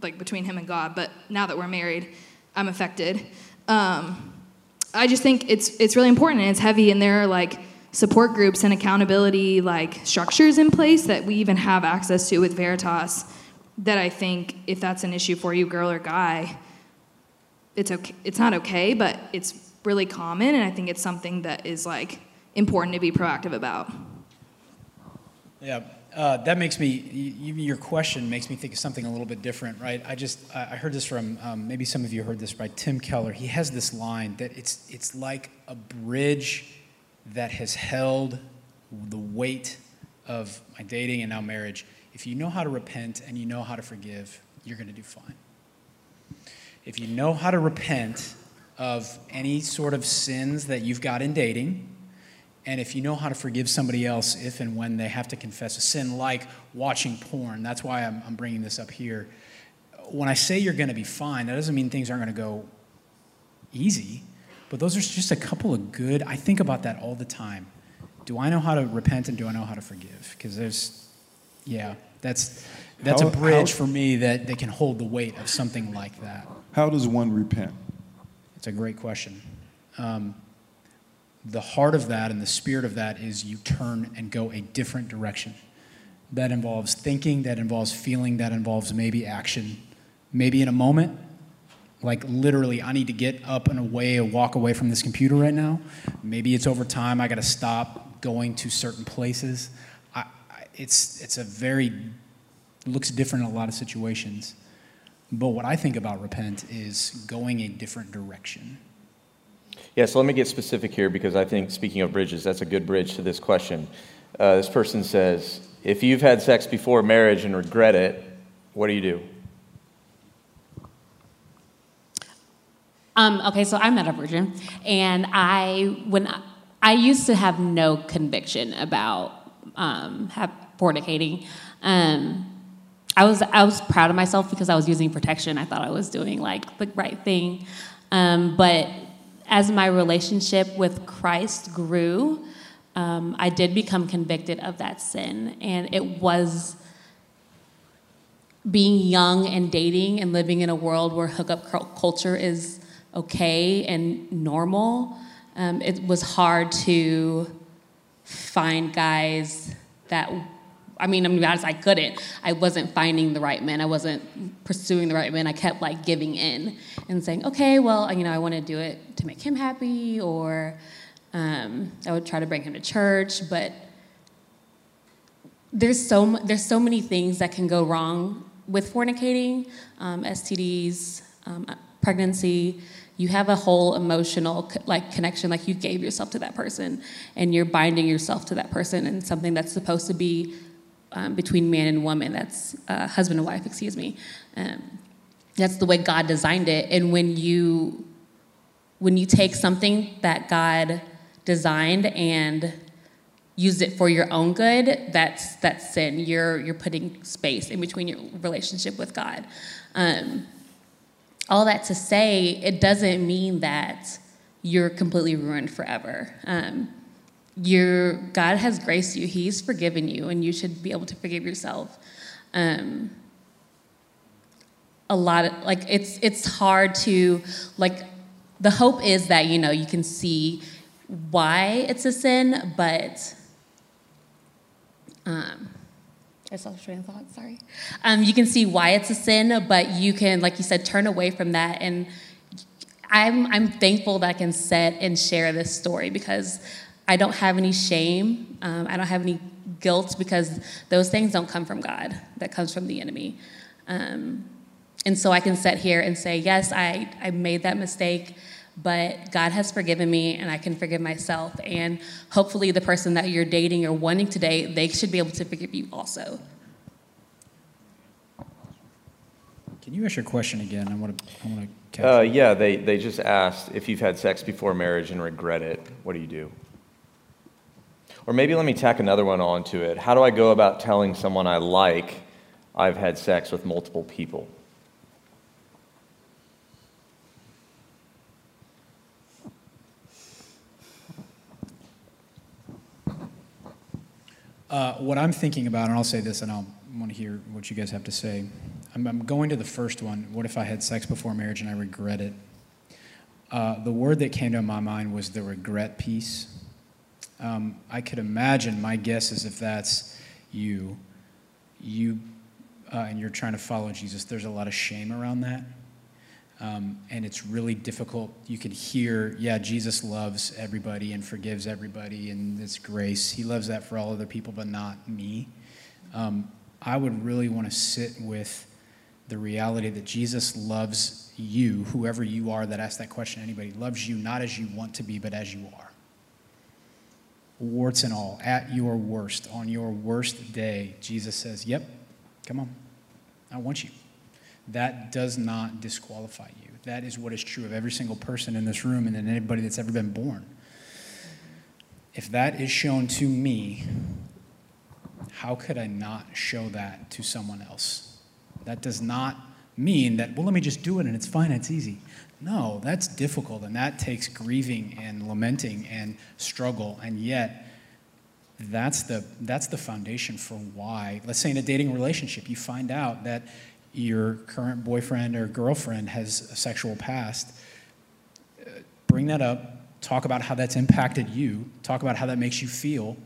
like between him and God. But now that we're married, I'm affected. Um, I just think it's it's really important and it's heavy and there are like support groups and accountability like structures in place that we even have access to with Veritas that I think if that's an issue for you girl or guy it's okay it's not okay but it's really common and I think it's something that is like important to be proactive about. Yeah, uh, that makes me, even your question makes me think of something a little bit different, right? I just, I heard this from, um, maybe some of you heard this by Tim Keller. He has this line that it's, it's like a bridge that has held the weight of my dating and now marriage. If you know how to repent and you know how to forgive, you're going to do fine. If you know how to repent of any sort of sins that you've got in dating, and if you know how to forgive somebody else if and when they have to confess a sin, like watching porn, that's why I'm, I'm bringing this up here. When I say you're going to be fine, that doesn't mean things aren't going to go easy, but those are just a couple of good, I think about that all the time. Do I know how to repent and do I know how to forgive? Because there's, yeah, that's, that's How- a bridge how- for me that, that can hold the weight of something like that. How does one repent? It's a great question. um, the heart of that and the spirit of that is you turn and go a different direction. That involves thinking, that involves feeling, that involves maybe action. Maybe in a moment, like literally, I need to get up and away and walk away from this computer right now. Maybe it's over time, I got to stop going to certain places. I, I, it's, it's a very, looks different in a lot of situations. But what I think about repent is going a different direction. Yeah, so let me get specific here because I think, speaking of bridges, that's a good bridge to this question. Uh, this person says, If you've had sex before marriage and regret it, what do you do? Um, okay, so I'm not a virgin, and I when I, I used to have no conviction about um, have, fornicating. Um, I was I was proud of myself because I was using protection. I thought I was doing like the right thing, um, but as my relationship with Christ grew, um, I did become convicted of that sin, and it was being young and dating and living in a world where hookup culture is okay and normal. Um, it was hard to find guys that I mean, I'm honest, I couldn't. I wasn't finding the right men. I wasn't pursuing the right men. I kept like giving in and saying, okay, well, you know, I want to do it to make him happy, or um, I would try to bring him to church. But there's so there's so many things that can go wrong with fornicating, um, STDs, um, pregnancy. You have a whole emotional like connection, like you gave yourself to that person, and you're binding yourself to that person, and something that's supposed to be um, between man and woman. That's uh, husband and wife, excuse me. Um, that's the way God designed it. And when you when you take something that God designed and use it for your own good, that's that's sin. You're you're putting space in between your relationship with God. Um, all that to say, it doesn't mean that you're completely ruined forever. Um, your God has graced you. He's forgiven you, and you should be able to forgive yourself. Um, a lot of like it's it's hard to like the hope is that you know you can see why it's a sin, but um, I lost train of thought. Sorry. Um, you can see why it's a sin, but you can, like you said, turn away from that. And I'm I'm thankful that I can sit and share this story because I don't have any shame. Um, I don't have any guilt because those things don't come from God. That comes from the enemy. Um, and so I can sit here and say, yes, I, I made that mistake, but God has forgiven me and I can forgive myself. And hopefully, the person that you're dating or wanting to date, they should be able to forgive you also. Can you ask your question again? I want to. I want to. Uh, yeah, they, they just asked if you've had sex before marriage and regret it, what do you do? Or maybe let me tack another one onto it. How do I go about telling someone I like I've had sex with multiple people? Uh, what I'm thinking about, and I'll say this, and I'll want to hear what you guys have to say. I'm, I'm, going to the first one. What if I had sex before marriage and I regret it? Uh, the word that came to my mind was the regret piece. Um, I could imagine, my guess is if that's you, you, uh, and you're trying to follow Jesus, there's a lot of shame around that. Um, and it's really difficult. You can hear, yeah, Jesus loves everybody and forgives everybody, and it's grace. He loves that for all other people, but not me. Um, I would really want to sit with the reality that Jesus loves you, whoever you are that asked that question, anybody, loves you not as you want to be, but as you are warts and all, at your worst, on your worst day, Jesus says, Yep, come on, I want you. That does not disqualify you. That is what is true of every single person in this room and in anybody that's ever been born. If that is shown to me, how could I not show that to someone else? That does not mean that, well, let me just do it and it's fine, it's easy. No, that's difficult and that takes grieving and lamenting and struggle. And yet, that's the, that's the foundation for why, let's say in a dating relationship, you find out that your current boyfriend or girlfriend has a sexual past. Bring that up, talk about how that's impacted you, talk about how that makes you feel,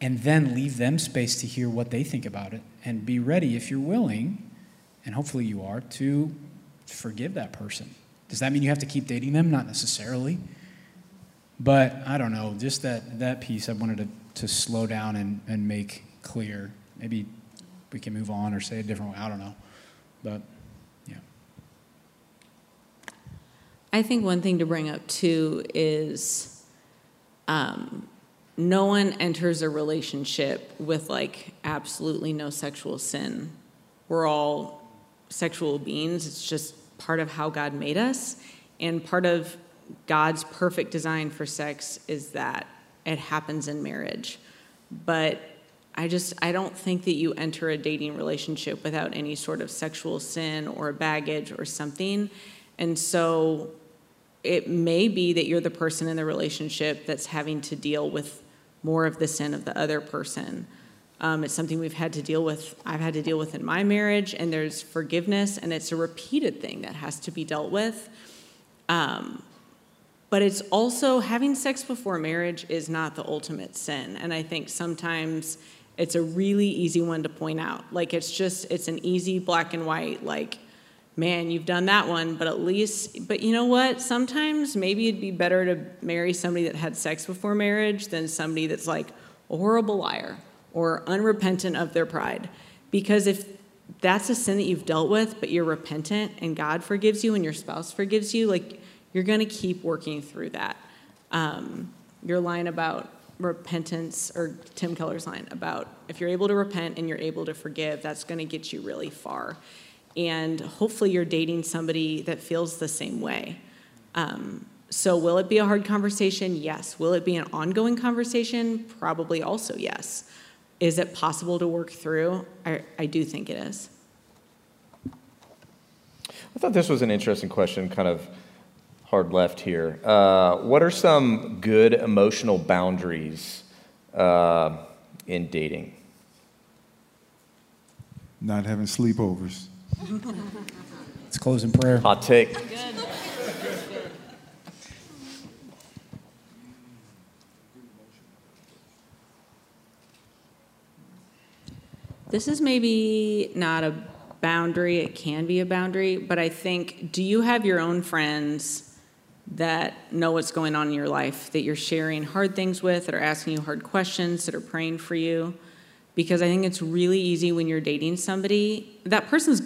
and then leave them space to hear what they think about it and be ready if you're willing, and hopefully you are, to forgive that person. Does that mean you have to keep dating them? Not necessarily. But I don't know, just that, that piece I wanted to, to slow down and, and make clear. Maybe we can move on or say a different way. I don't know. But yeah. I think one thing to bring up too is um, no one enters a relationship with like absolutely no sexual sin. We're all sexual beings. It's just part of how God made us. And part of God's perfect design for sex is that it happens in marriage. But I just I don't think that you enter a dating relationship without any sort of sexual sin or baggage or something. And so it may be that you're the person in the relationship that's having to deal with more of the sin of the other person. Um, it's something we've had to deal with, I've had to deal with in my marriage, and there's forgiveness, and it's a repeated thing that has to be dealt with. Um, but it's also having sex before marriage is not the ultimate sin. And I think sometimes it's a really easy one to point out. Like it's just, it's an easy black and white, like, man, you've done that one, but at least, but you know what? Sometimes maybe it'd be better to marry somebody that had sex before marriage than somebody that's like a horrible liar or unrepentant of their pride. Because if that's a sin that you've dealt with, but you're repentant and God forgives you and your spouse forgives you, like you're going to keep working through that. Um, your line about repentance, or Tim Keller's line about if you're able to repent and you're able to forgive, that's going to get you really far. And hopefully, you're dating somebody that feels the same way. Um, so, will it be a hard conversation? Yes. Will it be an ongoing conversation? Probably also yes. Is it possible to work through? I, I do think it is. I thought this was an interesting question, kind of hard left here. Uh, what are some good emotional boundaries uh, in dating? Not having sleepovers. It's closing close in prayer. Hot take. This is maybe not a boundary, it can be a boundary, but I think do you have your own friends that know what's going on in your life, that you're sharing hard things with, that are asking you hard questions, that are praying for you? Because I think it's really easy when you're dating somebody, that person's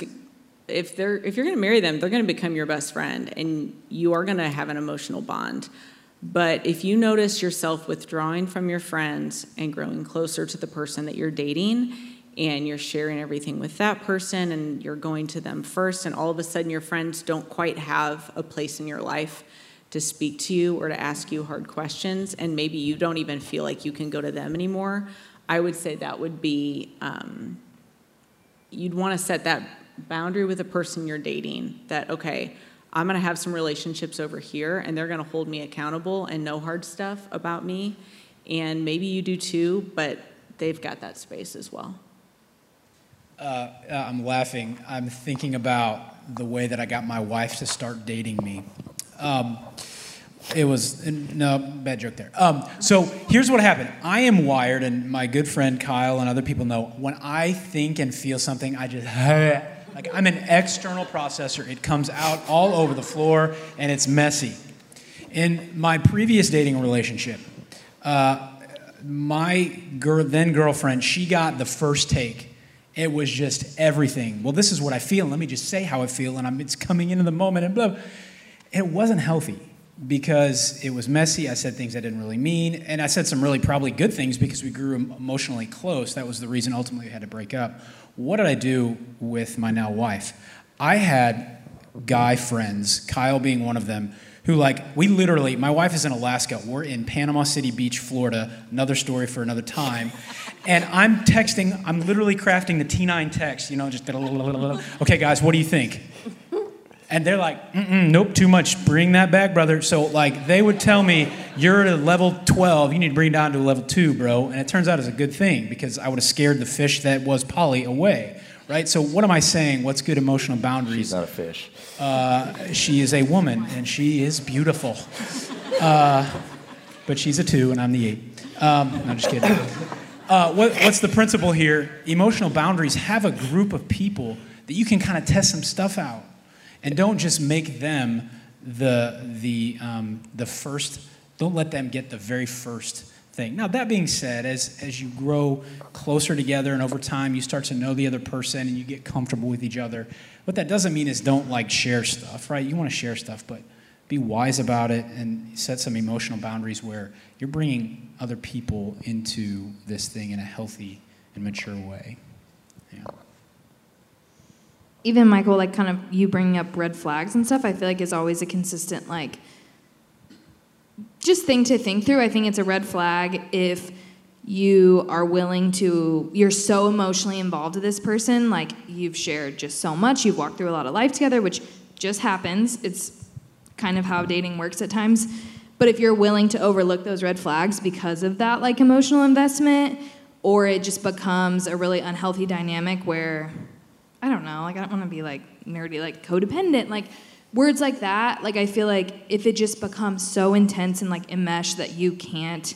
if they're if you're going to marry them, they're going to become your best friend and you are going to have an emotional bond. But if you notice yourself withdrawing from your friends and growing closer to the person that you're dating, and you're sharing everything with that person and you're going to them first, and all of a sudden your friends don't quite have a place in your life to speak to you or to ask you hard questions, and maybe you don't even feel like you can go to them anymore, I would say that would be, um, you'd want to set that boundary with the person you're dating that, okay, I'm going to have some relationships over here, and they're going to hold me accountable and know hard stuff about me. And maybe you do too, but they've got that space as well. Uh, I'm laughing. I'm thinking about the way that I got my wife to start dating me. Um, it was no bad joke there. Um, so here's what happened. I am wired, and my good friend Kyle and other people know when I think and feel something, I just like I'm an external processor. It comes out all over the floor, and it's messy. In my previous dating relationship, uh, my girl, then girlfriend, she got the first take it was just everything. Well, this is what I feel. Let me just say how I feel, and I'm, it's coming into the moment, and blah. It wasn't healthy because it was messy. I said things I didn't really mean, and I said some really probably good things because we grew emotionally close. That was the reason ultimately we had to break up. What did I do with my now wife? I had guy friends, Kyle being one of them, who like we literally my wife is in alaska we're in panama city beach florida another story for another time and i'm texting i'm literally crafting the t9 text you know just okay guys what do you think and they're like nope too much. Bring that back brother. So like they would tell me you're at a level 12 you need to bring it down to a level 2 bro. And it turns out it's a good thing because i would have scared the fish that was polly away right? So what am i saying? What's good emotional boundaries? She's not a fish. Uh, she is a woman and she is beautiful. Uh, but she's a two, and I'm the eight. Um, no, I'm just kidding. Uh, what, what's the principle here? Emotional boundaries have a group of people that you can kind of test some stuff out, and don't just make them the the um, the first. Don't let them get the very first thing. Now, that being said, as, as you grow closer together and over time you start to know the other person and you get comfortable with each other, what that doesn't mean is don't like share stuff, right? You want to share stuff, but be wise about it and set some emotional boundaries where you're bringing other people into this thing in a healthy and mature way. Yeah. Even Michael, like kind of you bringing up red flags and stuff, I feel like is always a consistent like just thing to think through. I think it's a red flag if you are willing to you're so emotionally involved with this person like you've shared just so much you've walked through a lot of life together which just happens it's kind of how dating works at times but if you're willing to overlook those red flags because of that like emotional investment or it just becomes a really unhealthy dynamic where i don't know like i don't want to be like nerdy like codependent like words like that like i feel like if it just becomes so intense and like enmeshed that you can't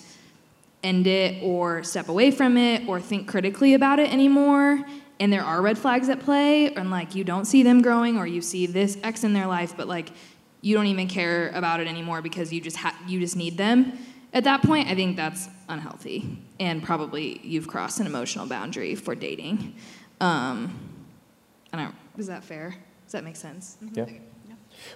end it or step away from it or think critically about it anymore and there are red flags at play and like you don't see them growing or you see this x in their life but like you don't even care about it anymore because you just ha- you just need them at that point i think that's unhealthy and probably you've crossed an emotional boundary for dating. Um, i don't is that fair does that make sense Yeah.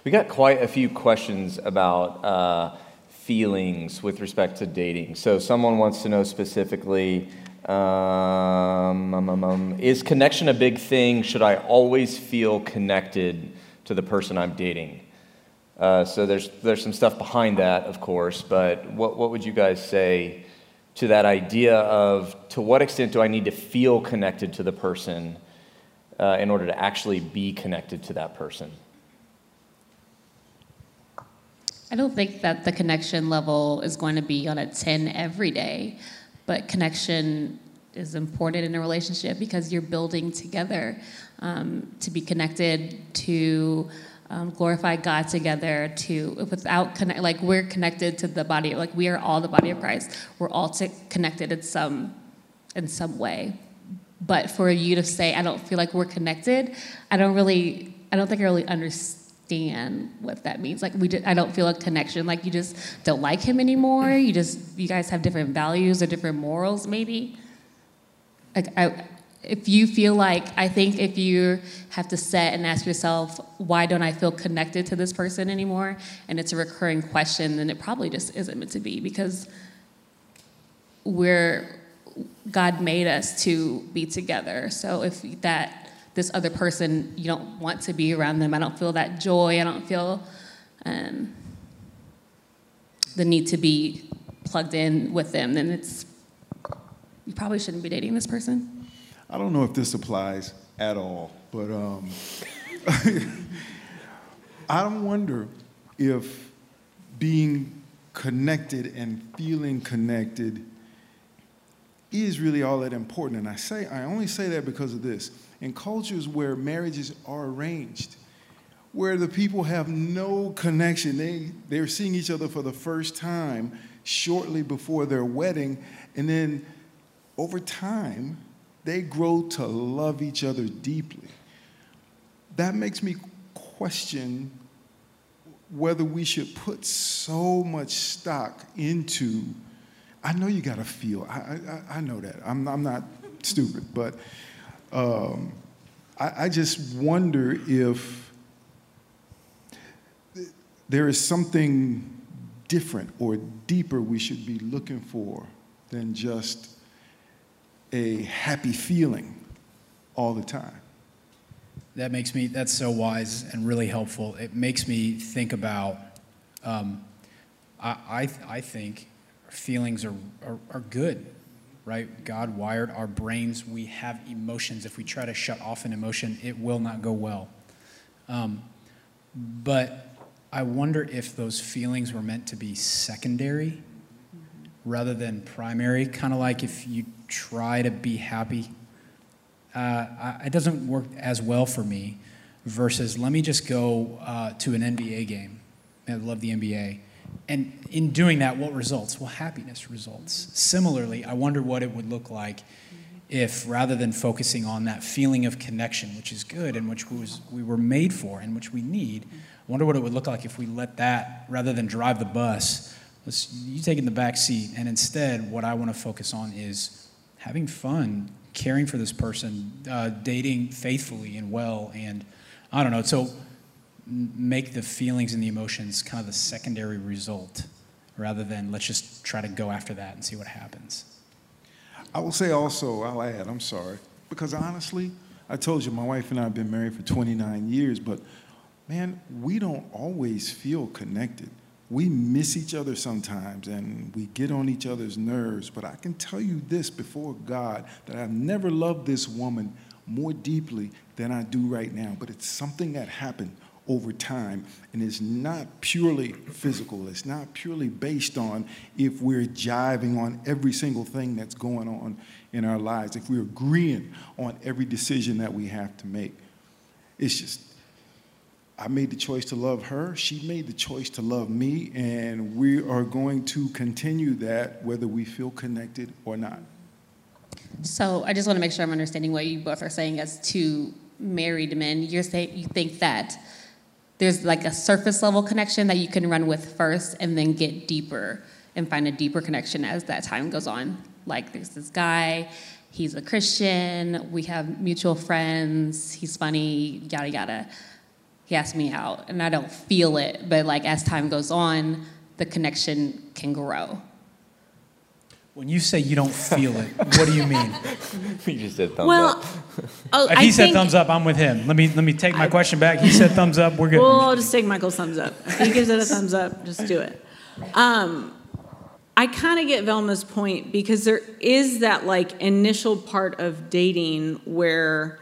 We got quite a few questions about uh, feelings with respect to dating. So, someone wants to know specifically um, um, um, um, is connection a big thing? Should I always feel connected to the person I'm dating? Uh, so, there's, there's some stuff behind that, of course, but what, what would you guys say to that idea of to what extent do I need to feel connected to the person uh, in order to actually be connected to that person? I don't think that the connection level is going to be on a 10 every day, but connection is important in a relationship because you're building together um, to be connected, to um, glorify God together, to without connect, like we're connected to the body, like we are all the body of Christ. We're all connected in some, in some way. But for you to say, I don't feel like we're connected, I don't really, I don't think I really understand what that means. Like we, did, I don't feel a connection. Like you just don't like him anymore. You just, you guys have different values or different morals, maybe. Like I, if you feel like, I think if you have to set and ask yourself, why don't I feel connected to this person anymore? And it's a recurring question, then it probably just isn't meant to be because we're God made us to be together. So if that this other person you don't want to be around them, I don't feel that joy. I don't feel um, the need to be plugged in with them. Then it's you probably shouldn't be dating this person. I don't know if this applies at all, but um, I wonder if being connected and feeling connected is really all that important. And I say I only say that because of this. In cultures where marriages are arranged, where the people have no connection, they, they're seeing each other for the first time shortly before their wedding, and then over time, they grow to love each other deeply. That makes me question whether we should put so much stock into. I know you got to feel. I, I, I know that. I'm, I'm not stupid, but um, I, I just wonder if there is something different or deeper we should be looking for than just a happy feeling all the time. That makes me, that's so wise and really helpful. It makes me think about, um, I, I, I think feelings are, are, are good, right? God wired our brains. We have emotions. If we try to shut off an emotion, it will not go well. Um, but I wonder if those feelings were meant to be secondary rather than primary, kind of like if you try to be happy uh, I, it doesn't work as well for me versus let me just go uh, to an NBA game. I love the NBA. And in doing that, what results? Well, happiness results. Similarly, I wonder what it would look like if rather than focusing on that feeling of connection, which is good and which was, we were made for and which we need, I wonder what it would look like if we let that, rather than drive the bus, let's, you take in the back seat, and instead, what I want to focus on is having fun, caring for this person, uh, dating faithfully and well, and I don't know. So make the feelings and the emotions kind of the secondary result rather than let's just try to go after that and see what happens. I will say also, I'll add, I'm sorry, because honestly, I told you my wife and I have been married for 29 years, but man, we don't always feel connected. We miss each other sometimes and we get on each other's nerves, but I can tell you this before God that I've never loved this woman more deeply than I do right now, but it's something that happened over time. And it's not purely physical, it's not purely based on if we're jiving on every single thing that's going on in our lives, if we're agreeing on every decision that we have to make. It's just, I made the choice to love her. She made the choice to love me. And we are going to continue that whether we feel connected or not. So I just want to make sure I'm understanding what you both are saying as two married men. You're saying you think that there's like a surface level connection that you can run with first and then get deeper and find a deeper connection as that time goes on. Like there's this guy, he's a Christian, we have mutual friends, he's funny, yada yada. He asked me out and I don't feel it, but like as time goes on, the connection can grow. When you say you don't feel it, what do you mean? you just said thumbs Well, up. oh, If I he said think, thumbs up, I'm with him. Let me let me take my question back. He said thumbs up. We're good. Well, I'll just take Michael's thumbs up. If he gives it a thumbs up, just do it. Um, I kind of get Velma's point because there is that like initial part of dating where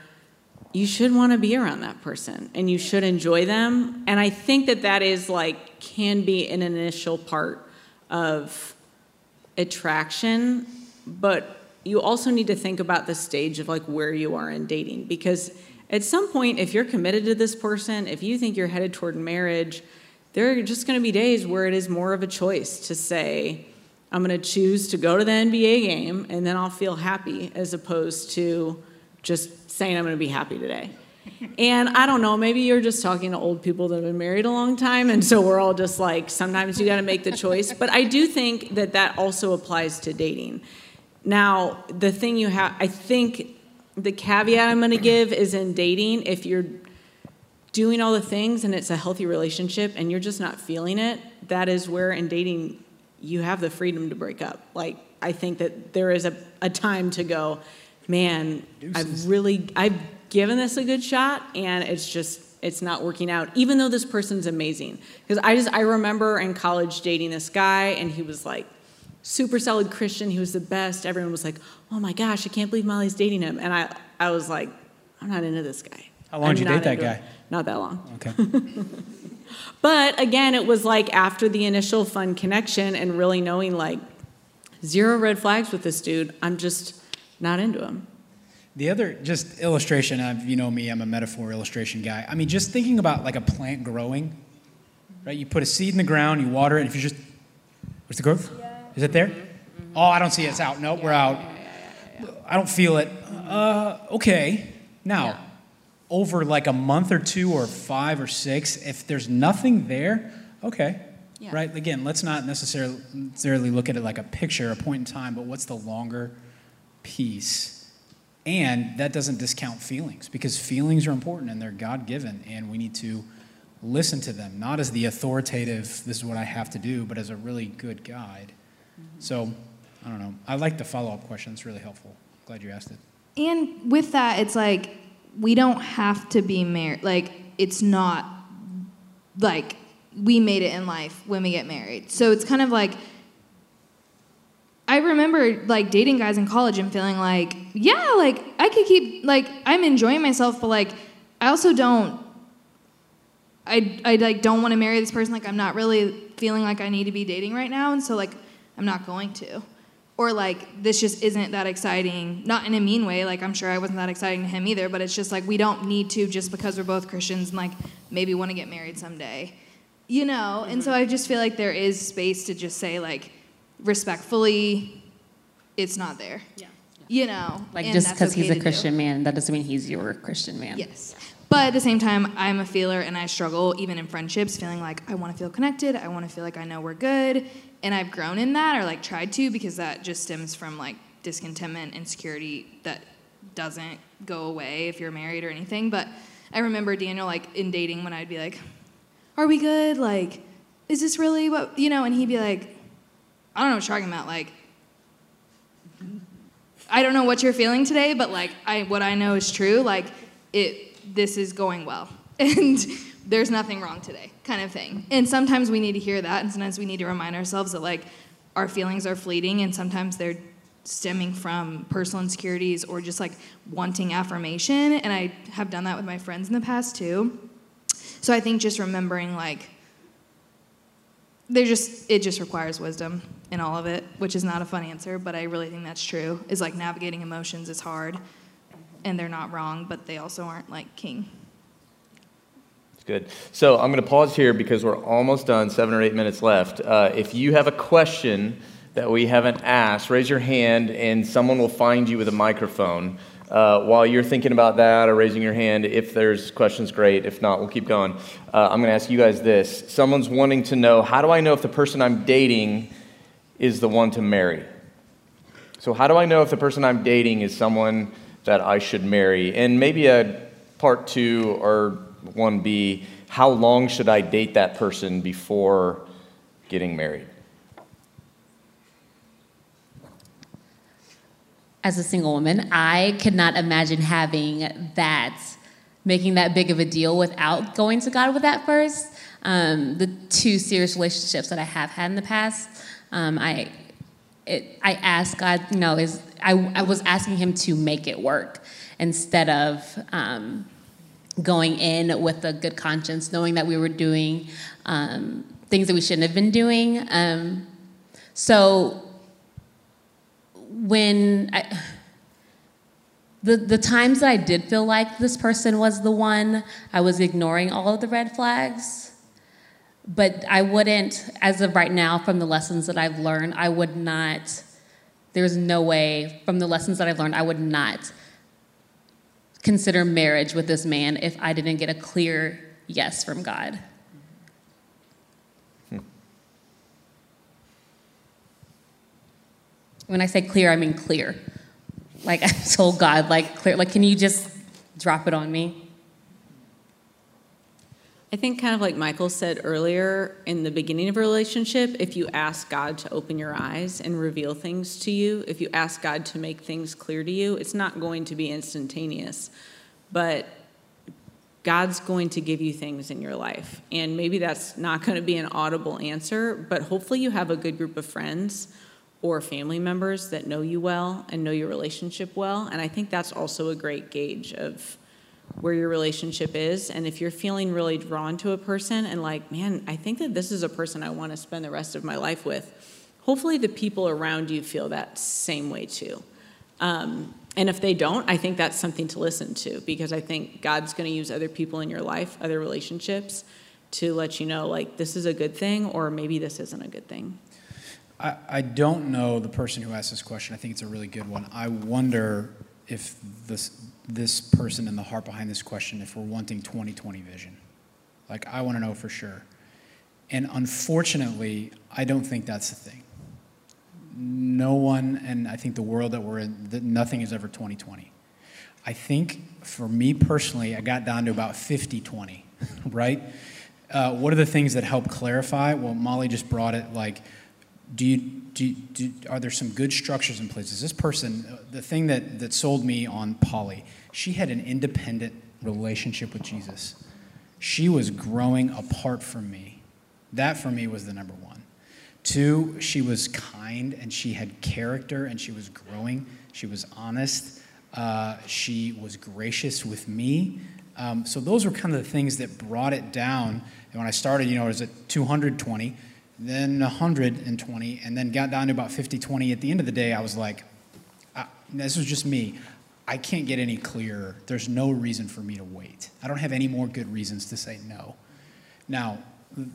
you should want to be around that person and you should enjoy them. And I think that that is like can be an initial part of attraction, but you also need to think about the stage of like where you are in dating because at some point if you're committed to this person, if you think you're headed toward marriage, there are just going to be days where it is more of a choice to say I'm going to choose to go to the NBA game and then I'll feel happy as opposed to just saying I'm going to be happy today. And I don't know, maybe you're just talking to old people that have been married a long time, and so we're all just like, sometimes you got to make the choice. But I do think that that also applies to dating. Now, the thing you have, I think the caveat I'm going to give is in dating, if you're doing all the things and it's a healthy relationship and you're just not feeling it, that is where in dating you have the freedom to break up. Like, I think that there is a, a time to go, man, I've really, I've given this a good shot and it's just, it's not working out, even though this person's amazing. Because I just, I remember in college dating this guy and he was like, super solid Christian. He was the best. Everyone was like, "Oh my gosh, I can't believe Molly's dating him." And I, I was like, "I'm not into this guy." How long I'm did you date that guy? it." Not that long. Okay. But again, it was like after the initial fun connection and really knowing like zero red flags with this dude. I'm just not into him. The other just illustration of you know me, I'm a metaphor illustration guy. I mean, just thinking about like a plant growing, right? You put a seed in the ground, you water it, and if you just, where's the growth? Is it there? Oh, I don't see it. It's out. Nope, we're out. I don't feel it. Uh, okay. Now, over like a month or two or five or six, if there's nothing there, okay. Yeah. Right? Again, let's not necessarily, necessarily look at it like a picture, a point in time, but what's the longer piece? And that doesn't discount feelings because feelings are important and they're God given, and we need to listen to them, not as the authoritative, this is what I have to do, but as a really good guide. Mm-hmm. So, I don't know. I like the follow up question. It's really helpful. Glad you asked it. And with that, it's like we don't have to be married. Like it's not like we made it in life when we get married. So it's kind of like I remember like dating guys in college and feeling like, yeah, like I could keep like I'm enjoying myself, but like I also don't I I like don't want to marry this person. Like I'm not really feeling like I need to be dating right now, and so like I'm not going to. Or like this just isn't that exciting. Not in a mean way. Like I'm sure I wasn't that exciting to him either. But it's just like we don't need to just because we're both Christians and like maybe want to get married someday. you know? And so mm-hmm. I just feel like there is space to just say, like, respectfully, it's not there. Yeah. You know? Like just because okay he's a do. Christian man, that doesn't mean he's your Christian man. Yes. But at the same time, I'm a feeler and I struggle even in friendships, feeling like I want to feel connected. I want to feel like I know we're good. And I've grown in that or like tried to because that just stems from like discontentment, insecurity that doesn't go away if you're married or anything. But I remember Daniel like in dating when I'd be like, Are we good? Like, is this really what, you know? And he'd be like, I don't know what you're talking about. Like, I don't know what you're feeling today, but like I what I know is true. Like it this is going well. And there's nothing wrong today, kind of thing. And sometimes we need to hear that, and sometimes we need to remind ourselves that like our feelings are fleeting and sometimes they're stemming from personal insecurities or just like wanting affirmation. And I have done that with my friends in the past too. So I think just remembering like there just it just requires wisdom in all of it, which is not a fun answer, but I really think that's true. Is like navigating emotions is hard, and they're not wrong, but they also aren't like king. It's good. So I'm going to pause here because we're almost done, seven or eight minutes left. Uh, if you have a question that we haven't asked, raise your hand and someone will find you with a microphone. Uh, while you're thinking about that or raising your hand, if there's questions, great. If not, we'll keep going. Uh, I'm going to ask you guys this. Someone's wanting to know how do I know if the person I'm dating is the one to marry? So, how do I know if the person I'm dating is someone that I should marry? And maybe a part two or 1B, how long should I date that person before getting married? As a single woman, I could not imagine having that, making that big of a deal without going to God with that first. Um, the two serious relationships that I have had in the past, um, I, it, I asked God, you know, is I, I was asking Him to make it work instead of um, going in with a good conscience, knowing that we were doing um, things that we shouldn't have been doing. Um, so when I, the the times that I did feel like this person was the one, I was ignoring all of the red flags. But I wouldn't, as of right now, from the lessons that I've learned, I would not. There's no way, from the lessons that I've learned, I would not consider marriage with this man if I didn't get a clear yes from God. When I say clear, I mean clear. Like I told God, like clear, like can you just drop it on me? I think, kind of like Michael said earlier, in the beginning of a relationship, if you ask God to open your eyes and reveal things to you, if you ask God to make things clear to you, it's not going to be instantaneous. But God's going to give you things in your life. And maybe that's not going to be an audible answer, but hopefully you have a good group of friends or family members that know you well and know your relationship well. And I think that's also a great gauge of where your relationship is. And if you're feeling really drawn to a person and like, man, I think that this is a person I want to spend the rest of my life with, hopefully the people around you feel that same way too. Um, and if they don't, I think that's something to listen to because I think God's going to use other people in your life, other relationships, to let you know, like, this is a good thing or maybe this isn't a good thing. I, I don't know the person who asked this question. I think it's a really good one. I wonder if this this person and the heart behind this question, if we're wanting 2020 vision. Like I want to know for sure. And unfortunately, I don't think that's the thing. No one, and I think the world that we're in, that nothing is ever 2020. I think for me personally, I got down to about 50 20, right? Uh, what are the things that help clarify? Well, Molly just brought it like, do you, do, do, are there some good structures in place? Is this person, uh, the thing that, that sold me on Polly, she had an independent relationship with Jesus. She was growing apart from me. That for me was the number one. Two, she was kind and she had character and she was growing. She was honest. Uh, she was gracious with me. Um, so those were kind of the things that brought it down. And when I started, you know, it was at 220, then 120, and then got down to about 50 20. At the end of the day, I was like, uh, this was just me. I can't get any clearer. There's no reason for me to wait. I don't have any more good reasons to say no. Now,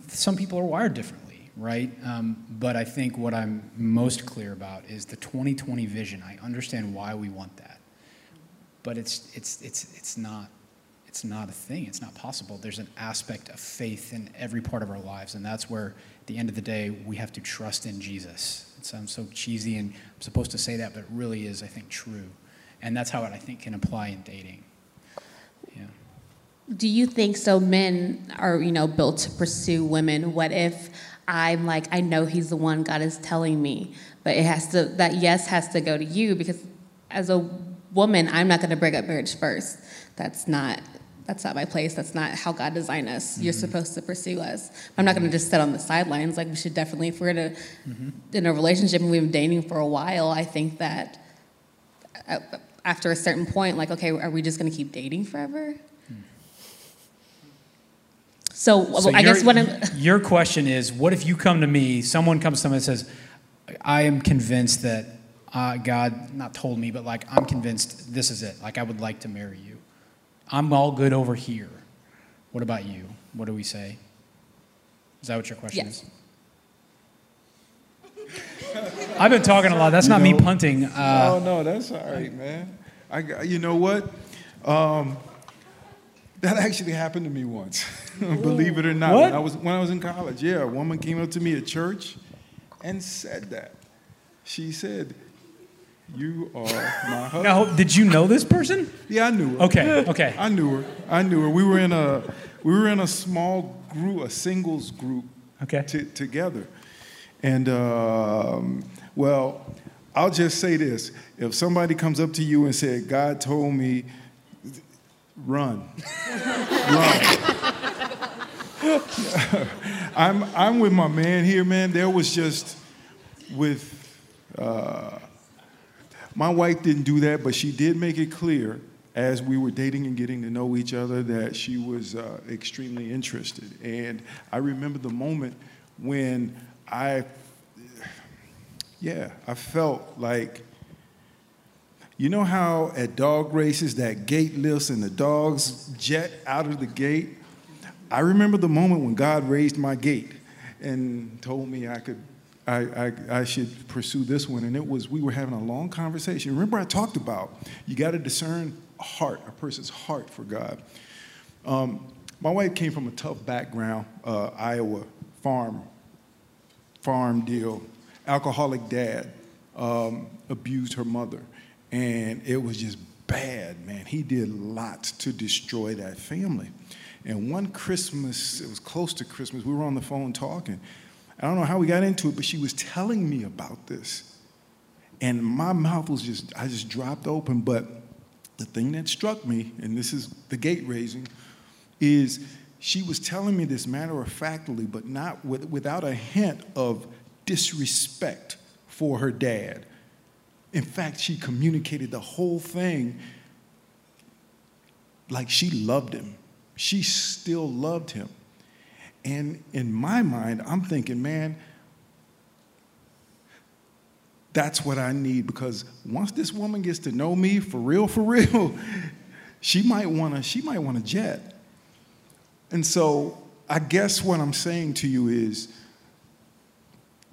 some people are wired differently, right? Um, but I think what I'm most clear about is the 2020 vision. I understand why we want that, but it's it's it's it's not it's not a thing. It's not possible. There's an aspect of faith in every part of our lives, and that's where, the end of the day, we have to trust in Jesus. It sounds so cheesy, and I'm supposed to say that, but it really is, I think, true, and that's how it I think can apply in dating. Yeah. Do you think so? Men are, you know, built to pursue women. What if I'm like, I know he's the one God is telling me, but it has to, that yes has to go to you because as a woman, I'm not going to break up marriage first. That's not, that's not my place. That's not how God designed us. Mm-hmm. You're supposed to pursue us. I'm not going to just sit on the sidelines. Like we should definitely, if we're in a, mm-hmm. in a relationship and we've been dating for a while, I think that uh, after a certain point, like, okay, are we just going to keep dating forever? So, so I guess what I'm. Your question is what if you come to me, someone comes to me and says, I am convinced that uh, God, not told me, but like, I'm convinced this is it. Like, I would like to marry you. I'm all good over here. What about you? What do we say? Is that what your question yes. is? I've been talking a lot. That's you not know, me punting. Uh, oh, no, that's all right, man. I, you know what? Um, that actually happened to me once. Believe it or not. What? When I was when I was in college. Yeah, a woman came up to me at church and said that. She said, "You are my husband." Now, did you know this person? Yeah, I knew her. Okay, okay. I knew her. I knew her. We were in a we were in a small group, a singles group, okay, t- together. And um, well, I'll just say this: if somebody comes up to you and said, "God told me," run, run. I'm, I'm with my man here, man. There was just with, uh, my wife didn't do that, but she did make it clear as we were dating and getting to know each other that she was uh, extremely interested. And I remember the moment when I, yeah, I felt like, you know how at dog races that gate lifts and the dogs jet out of the gate? I remember the moment when God raised my gate and told me I could I, I, I, should pursue this one. And it was, we were having a long conversation. Remember, I talked about you got to discern a heart, a person's heart for God. Um, my wife came from a tough background, uh, Iowa farm, farm deal. Alcoholic dad um, abused her mother. And it was just bad, man. He did lots to destroy that family. And one Christmas, it was close to Christmas, we were on the phone talking. I don't know how we got into it, but she was telling me about this. And my mouth was just, I just dropped open. But the thing that struck me, and this is the gate raising, is she was telling me this matter of factly, but not with, without a hint of disrespect for her dad. In fact, she communicated the whole thing like she loved him she still loved him. And in my mind, I'm thinking, man, that's what I need because once this woman gets to know me for real, for real, she might want to she might want to jet. And so I guess what I'm saying to you is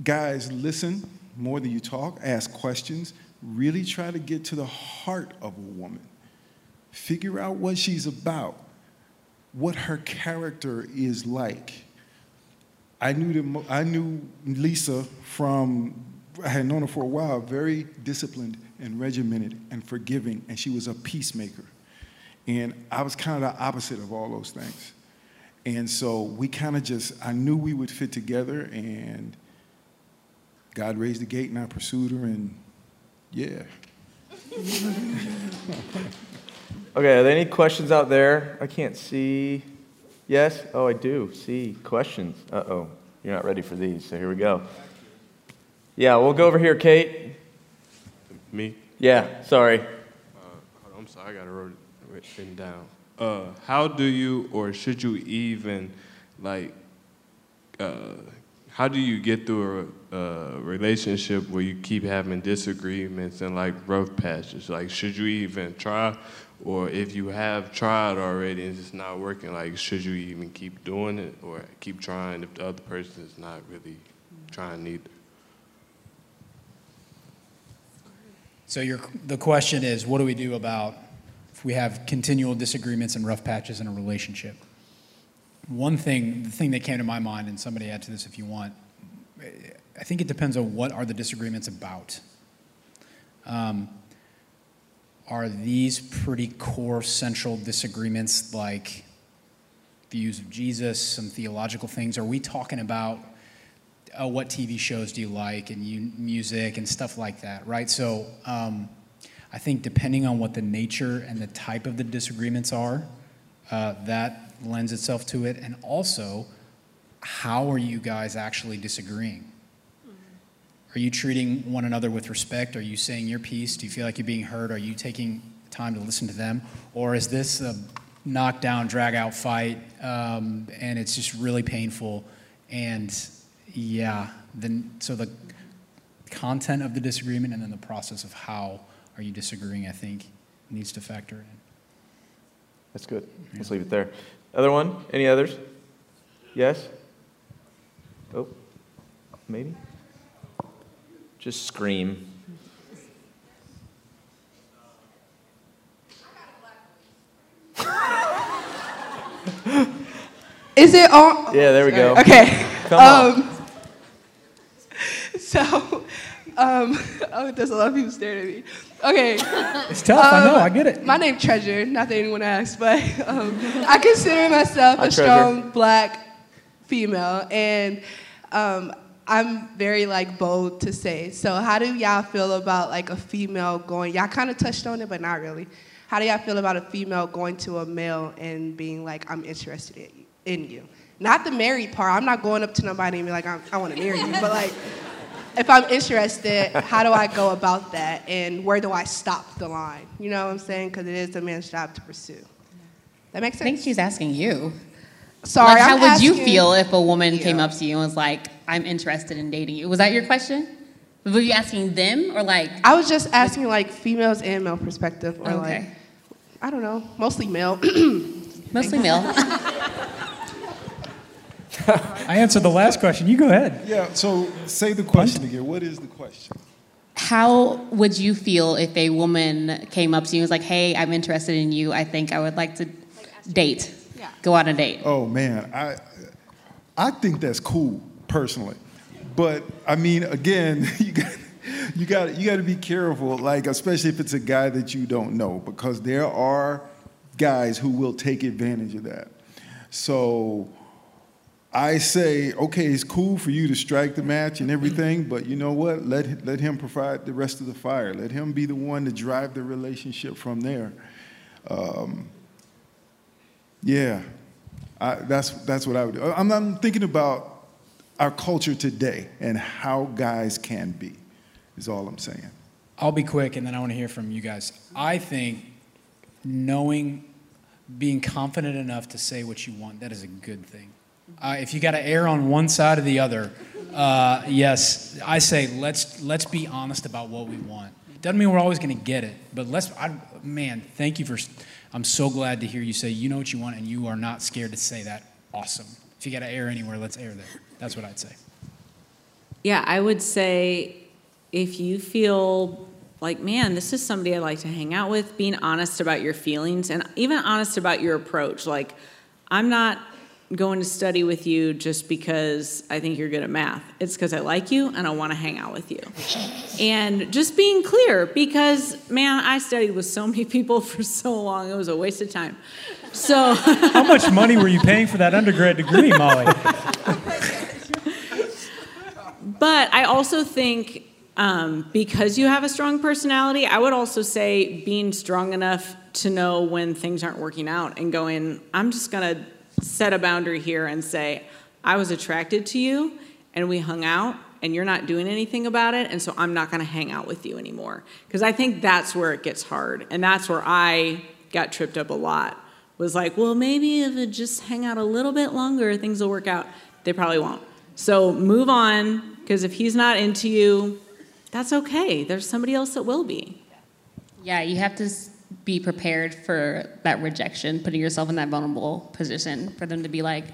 guys, listen more than you talk, ask questions, really try to get to the heart of a woman. Figure out what she's about what her character is like. I knew, the, I knew Lisa from, I had known her for a while, very disciplined and regimented and forgiving, and she was a peacemaker. And I was kind of the opposite of all those things. And so we kind of just, I knew we would fit together, and God raised the gate, and I pursued her, and yeah. Okay, are there any questions out there? I can't see. Yes? Oh, I do see questions. Uh oh, you're not ready for these, so here we go. Yeah, we'll go over here, Kate. Me? Yeah, sorry. Uh, I'm sorry, I got it written down. Uh, how do you, or should you even, like, uh, how do you get through a, a, relationship where you keep having disagreements and like rough patches? Like, should you even try, or if you have tried already and it's not working, like should you even keep doing it or keep trying if the other person is not really trying either? So your, the question is, what do we do about if we have continual disagreements and rough patches in a relationship? One thing, the thing that came to my mind, and somebody add to this if you want, I think it depends on what are the disagreements about. Um, are these pretty core central disagreements like views of Jesus, some theological things? Are we talking about uh, what TV shows do you like and you, music and stuff like that, right? So um, I think depending on what the nature and the type of the disagreements are, uh, that lends itself to it. And also, how are you guys actually disagreeing? Are you treating one another with respect? Are you saying your piece? Do you feel like you're being heard? Are you taking time to listen to them? Or is this a knockdown, drag out fight um, and it's just really painful? And yeah, then so the content of the disagreement and then the process of how are you disagreeing, I think, needs to factor in. That's good. Let's leave it there. Other one? Any others? Yes? Oh, maybe? Just scream. Is it on? Yeah, there we go. Okay. Come on. Um, so, um, oh, there's a lot of people staring at me. Okay. It's tough, I know, Um, I get it. My name Treasure, not that anyone asked, but um, I consider myself Hi, a Treasure. strong black female, and um, I'm very like bold to say. So, how do y'all feel about like a female going? Y'all kind of touched on it, but not really. How do y'all feel about a female going to a male and being like, "I'm interested in you"? Not the married part. I'm not going up to nobody and be like, "I, I want to marry you," but like. If I'm interested, how do I go about that, and where do I stop the line? You know what I'm saying? Because it is the man's job to pursue. That makes sense. I think she's asking you. Sorry, like, how I'm would you feel if a woman came up to you and was like, "I'm interested in dating you"? Was that your question? Were you asking them or like? I was just asking like females and male perspective, or like I don't know, mostly male. Mostly male. I answered the last question. You go ahead. Yeah, so say the question again. What is the question? How would you feel if a woman came up to you and was like, "Hey, I'm interested in you. I think I would like to date, go on a date." Oh man, I I think that's cool personally, but I mean, again, you got you got you got to be careful, like especially if it's a guy that you don't know, because there are guys who will take advantage of that. So I say, okay, it's cool for you to strike the match and everything, but you know what? Let let him provide the rest of the fire. Let him be the one to drive the relationship from there. Um, yeah, I, that's that's what I would do. I'm, I'm thinking about our culture today and how guys can be. Is all I'm saying. I'll be quick and then I want to hear from you guys. I think knowing, being confident enough to say what you want, that is a good thing. Uh, if you got to err on one side or the other, uh, yes, I say let's let's be honest about what we want. Doesn't mean we're always going to get it, but let's. I, man, thank you for. I'm so glad to hear you say you know what you want and you are not scared to say that. Awesome. If you got to err anywhere, let's err there. That's what I'd say. Yeah, I would say if you feel like, man, this is somebody I'd like to hang out with, being honest about your feelings and even honest about your approach. Like, I'm not going to study with you just because I think you're good at math. It's because I like you and I want to hang out with you. And just being clear because, man, I studied with so many people for so long, it was a waste of time. So, How much money were you paying for that undergrad degree, Molly? But I also think um, because you have a strong personality, I would also say being strong enough to know when things aren't working out and going, I'm just going to set a boundary here and say, I was attracted to you and we hung out and you're not doing anything about it, and so I'm not going to hang out with you anymore. Because I think that's where it gets hard. And that's where I got tripped up a lot. Was like, well, maybe if it just hang out a little bit longer, things will work out. They probably won't. So move on, because if he's not into you, that's okay. There's somebody else that will be. Yeah, you have to be prepared for that rejection, putting yourself in that vulnerable position for them to be like,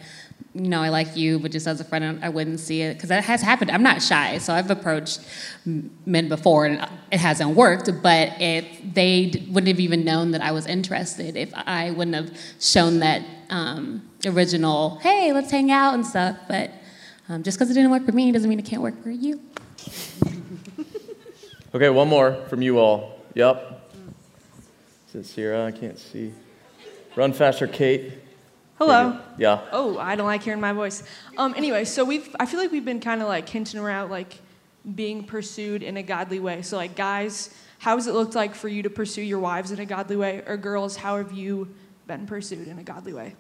know, I like you, but just as a friend, I wouldn't see it because that has happened. I'm not shy, so I've approached men before and it hasn't worked. But if they wouldn't have even known that I was interested, if I wouldn't have shown that um, original, hey, let's hang out and stuff. But um, just because it didn't work for me doesn't mean it can't work for you. Okay, one more from you all. Yep. Is it Sierra? I can't see. Run faster, Kate. Hello. Yeah. Oh, I don't like hearing my voice. Um, anyway, so we've I feel like we've been kind of like hinting around like being pursued in a godly way. So like guys, how has it looked like for you to pursue your wives in a godly way? Or girls, how have you been pursued in a godly way?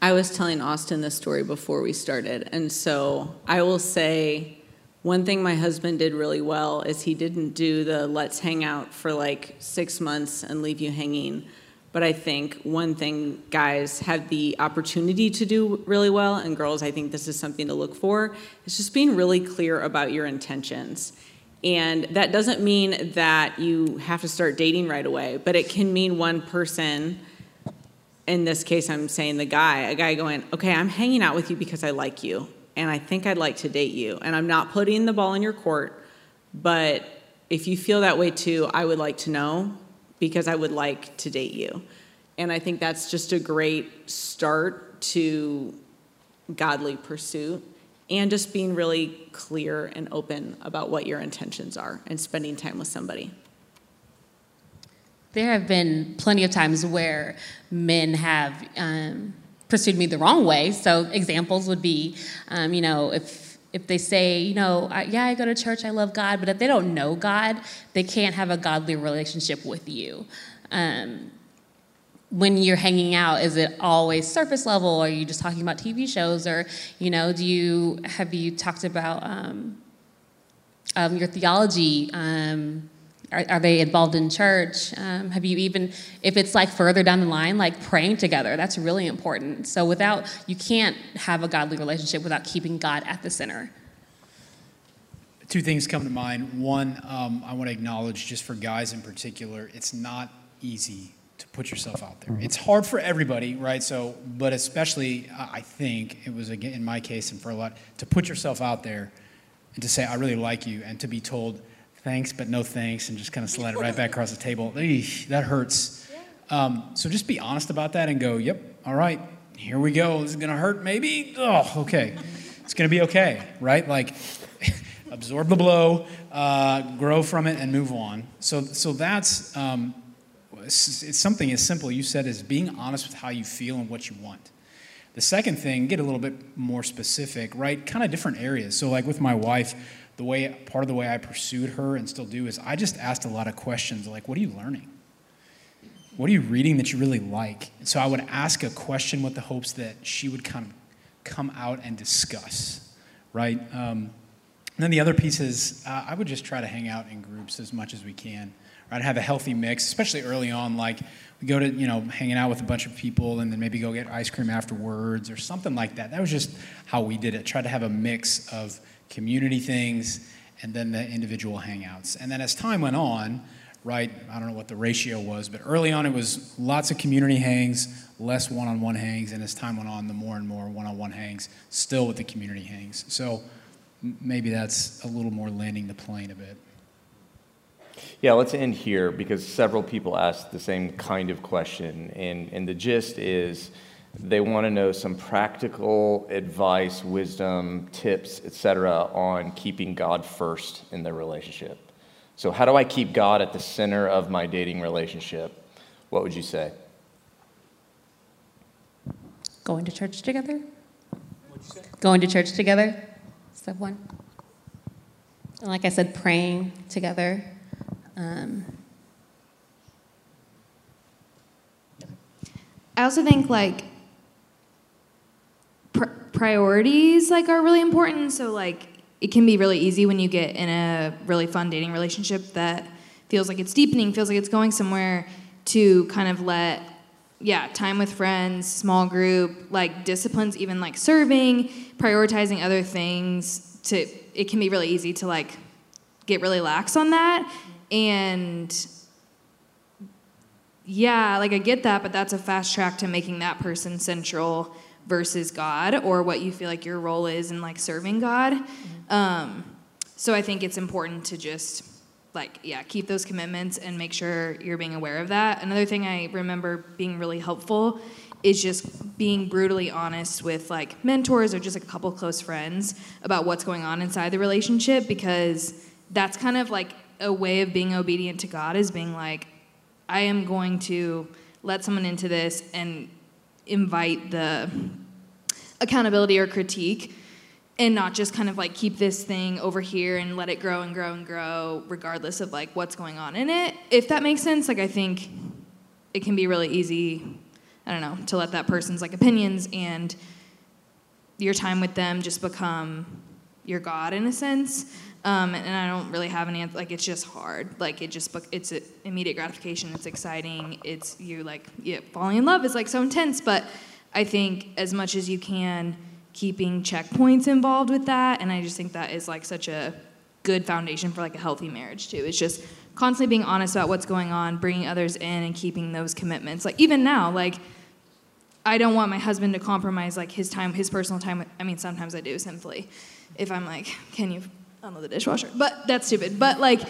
I was telling Austin this story before we started, and so I will say one thing my husband did really well is he didn't do the let's hang out for like six months and leave you hanging. But I think one thing guys have the opportunity to do really well, and girls, I think this is something to look for, is just being really clear about your intentions. And that doesn't mean that you have to start dating right away, but it can mean one person in this case, I'm saying the guy, a guy going, okay, I'm hanging out with you because I like you and I think I'd like to date you. And I'm not putting the ball in your court, but if you feel that way too, I would like to know because I would like to date you. And I think that's just a great start to godly pursuit and just being really clear and open about what your intentions are and spending time with somebody. There have been plenty of times where men have um, pursued me the wrong way. So examples would be, um, you know, if if they say, you know, I, yeah, I go to church, I love God, but if they don't know God, they can't have a godly relationship with you. Um, when you're hanging out, is it always surface level? Or are you just talking about TV shows, or you know, do you have you talked about um, um, your theology? Are, are, they involved in church? Um, have you even, if it's like further down the line, like praying together, that's really important. So without, you can't have a godly relationship without keeping God at the center. Two things come to mind. One, um, I want to acknowledge just for guys in particular, it's not easy to put yourself out there. It's hard for everybody, right? So, but especially, I think it was again in my case and for a lot to put yourself out there and to say, "I really like you," and to be told, thanks, but no thanks, and just kind of slide it right back across the table. Eesh, that hurts. Um, so just be honest about that and go, yep, all right, here we go. This is going to hurt, maybe? Oh, okay. It's going to be okay, right? Like, absorb the blow, uh, grow from it, and move on. So, so that's um, it's, it's something as simple you said as being honest with how you feel and what you want. The second thing, get a little bit more specific, right? Kind of different areas. So, like with my wife, the way part of the way I pursued her and still do is I just asked a lot of questions like, what are you learning? What are you reading that you really like? And so I would ask a question with the hopes that she would kind of come out and discuss, right? Um, and then the other piece is uh, I would just try to hang out in groups as much as we can, right? Have a healthy mix, especially early on. Like we go to, you know, hanging out with a bunch of people and then maybe go get ice cream afterwards or something like that. That was just how we did it. Try to have a mix of community things, and then the individual hangouts. And then as time went on, right, I don't know what the ratio was, but early on it was lots of community hangs, less one on one hangs, and as time went on, the more and more one on one hangs, still with the community hangs. So maybe that's a little more landing the plane a bit. Yeah, let's end here because several people asked the same kind of question. And, and the gist is they want to know some practical advice, wisdom, tips, etc., on keeping God first in their relationship. So, how do I keep God at the center of my dating relationship? What would you say? Going to church together? Going to church together? Step one. And like I said, praying together. Um, I also think like pr- priorities like are really important. So like it can be really easy when you get in a really fun dating relationship that feels like it's deepening, feels like it's going somewhere to kind of let yeah, time with friends, small group, like disciplines even like serving, prioritizing other things to it can be really easy to like get really lax on that. And yeah, like I get that, but that's a fast track to making that person central versus God or what you feel like your role is in like serving God. Um, so I think it's important to just like yeah keep those commitments and make sure you're being aware of that. Another thing I remember being really helpful is just being brutally honest with like mentors or just like a couple close friends about what's going on inside the relationship because that's kind of like a way of being obedient to God is being like I am going to let someone into this and invite the accountability or critique and not just kind of like keep this thing over here and let it grow and grow and grow regardless of like what's going on in it. If that makes sense like i think it can be really easy i don't know to let that person's like opinions and your time with them just become your god in a sense um, and i don't really have any like it's just hard. Like it just it's immediate gratification. It's exciting. It's you like yeah, falling in love is like so intense. But i think as much as you can keeping checkpoints involved with that and i just think that is like such a good foundation for like a healthy marriage too. It's just constantly being honest about what's going on bringing others in and keeping those commitments. Like even now like i don't want my husband to compromise like his time his personal time. I mean sometimes i do simply. If i'm like can you unload the dishwasher but that's stupid but like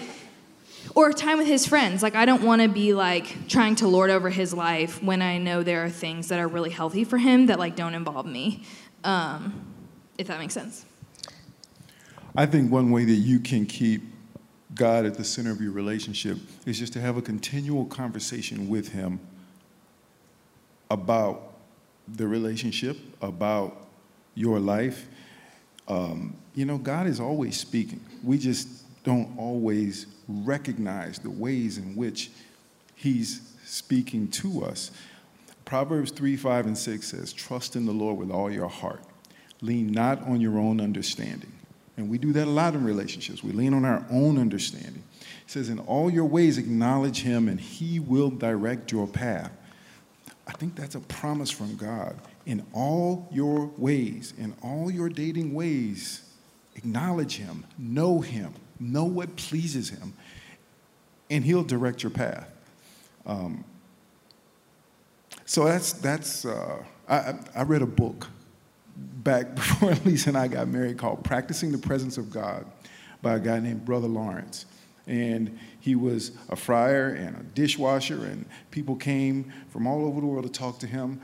or time with his friends. Like, I don't want to be like trying to lord over his life when I know there are things that are really healthy for him that like don't involve me um, if that makes sense. I think one way that you can keep God at the center of your relationship is just to have a continual conversation with Him about the relationship, about your life. Um, you know, God is always speaking. We just don't always recognize the ways in which He's speaking to us. Proverbs 3, 5, and 6 says, Trust in the Lord with all your heart. Lean not on your own understanding. And we do that a lot in relationships. We lean on our own understanding. It says, In all your ways, acknowledge him, and he will direct your path. I think that's a promise from God. In all your ways, in all your dating ways, acknowledge him, know him, know what pleases him, and he'll direct your path. Um, so that's, that's uh, I, I read a book back before Lisa and I got married called Practicing the Presence of God by a guy named Brother Lawrence. And he was a friar and a dishwasher, and people came from all over the world to talk to him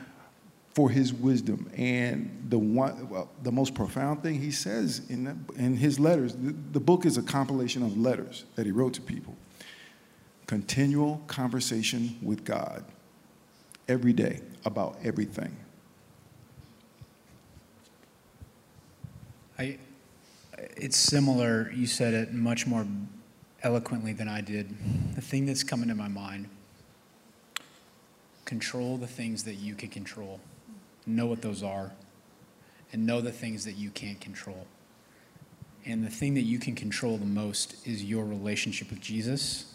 for his wisdom. And the, one, well, the most profound thing he says in, that, in his letters, the, the book is a compilation of letters that he wrote to people. Continual conversation with God every day about everything. I, it's similar. You said it much more eloquently than I did. The thing that's coming to my mind control the things that you can control, know what those are, and know the things that you can't control. And the thing that you can control the most is your relationship with Jesus,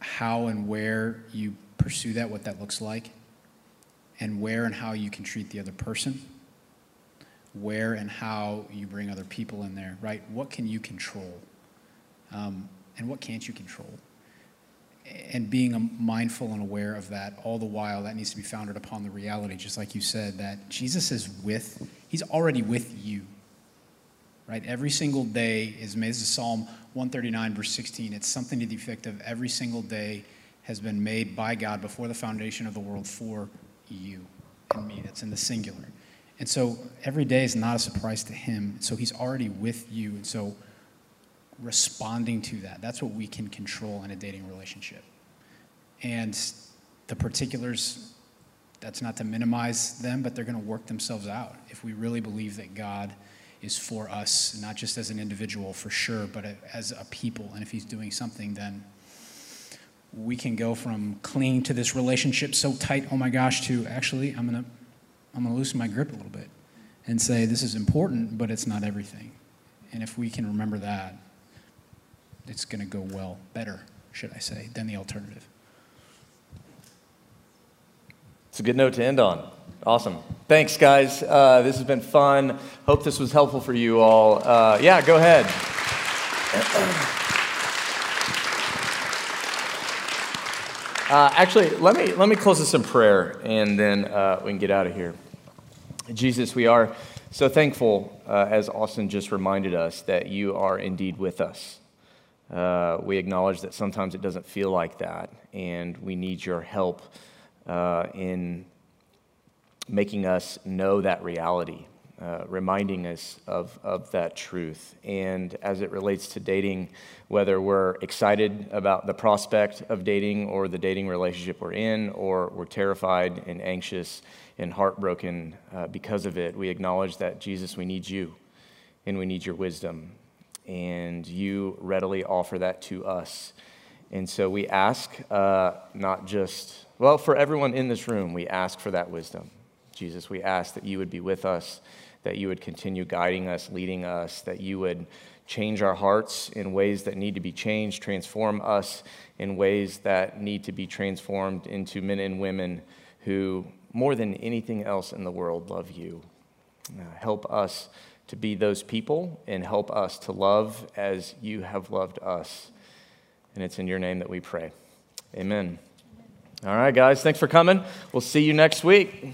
how and where you pursue that, what that looks like, and where and how you can treat the other person, where and how you bring other people in there, right? What can you control? Um, and what can't you control? And being mindful and aware of that all the while, that needs to be founded upon the reality, just like you said, that Jesus is with, he's already with you, right? Every single day is made. This is Psalm 139, verse 16. It's something to the effect of every single day has been made by God before the foundation of the world for you and me. That's in the singular. And so every day is not a surprise to him. So he's already with you. And so responding to that, that's what we can control in a dating relationship. And the particulars, that's not to minimize them, but they're going to work themselves out if we really believe that God is for us, not just as an individual for sure, but as a people. And if he's doing something, then we can go from clinging to this relationship so tight, oh my gosh, to actually, I'm going to I'm going to loosen my grip a little bit and say, this is important, but it's not everything. And if we can remember that, it's going to go well, better, should I say, than the alternative. It's a good note to end on. Awesome. Thanks, guys. Uh, this has been fun. Hope this was helpful for you all. Uh, yeah, go ahead. Uh, actually, let me, let me close this in prayer and then uh, we can get out of here. Jesus, we are so thankful, uh, as Austin just reminded us, that you are indeed with us. Uh, we acknowledge that sometimes it doesn't feel like that, and we need your help uh, in making us know that reality uh, reminding us of, of that truth. And as it relates to dating, whether we're excited about the prospect of dating or the dating relationship we're in, or we're terrified and anxious and heartbroken uh, because of it, we acknowledge that, Jesus, we need you and we need your wisdom. And you readily offer that to us. And so we ask, uh, not just, well, for everyone in this room, we ask for that wisdom. Jesus, we ask that you would be with us that you would continue guiding us, leading us, that you would change our hearts in ways that need to be changed, transform us in ways that need to be transformed into men and women who, more than anything else in the world, love you. Uh, help us to be those people and help us to love as you have loved us. And it's in your name that we pray. Amen. All right, guys, thanks for coming. We'll see you next week.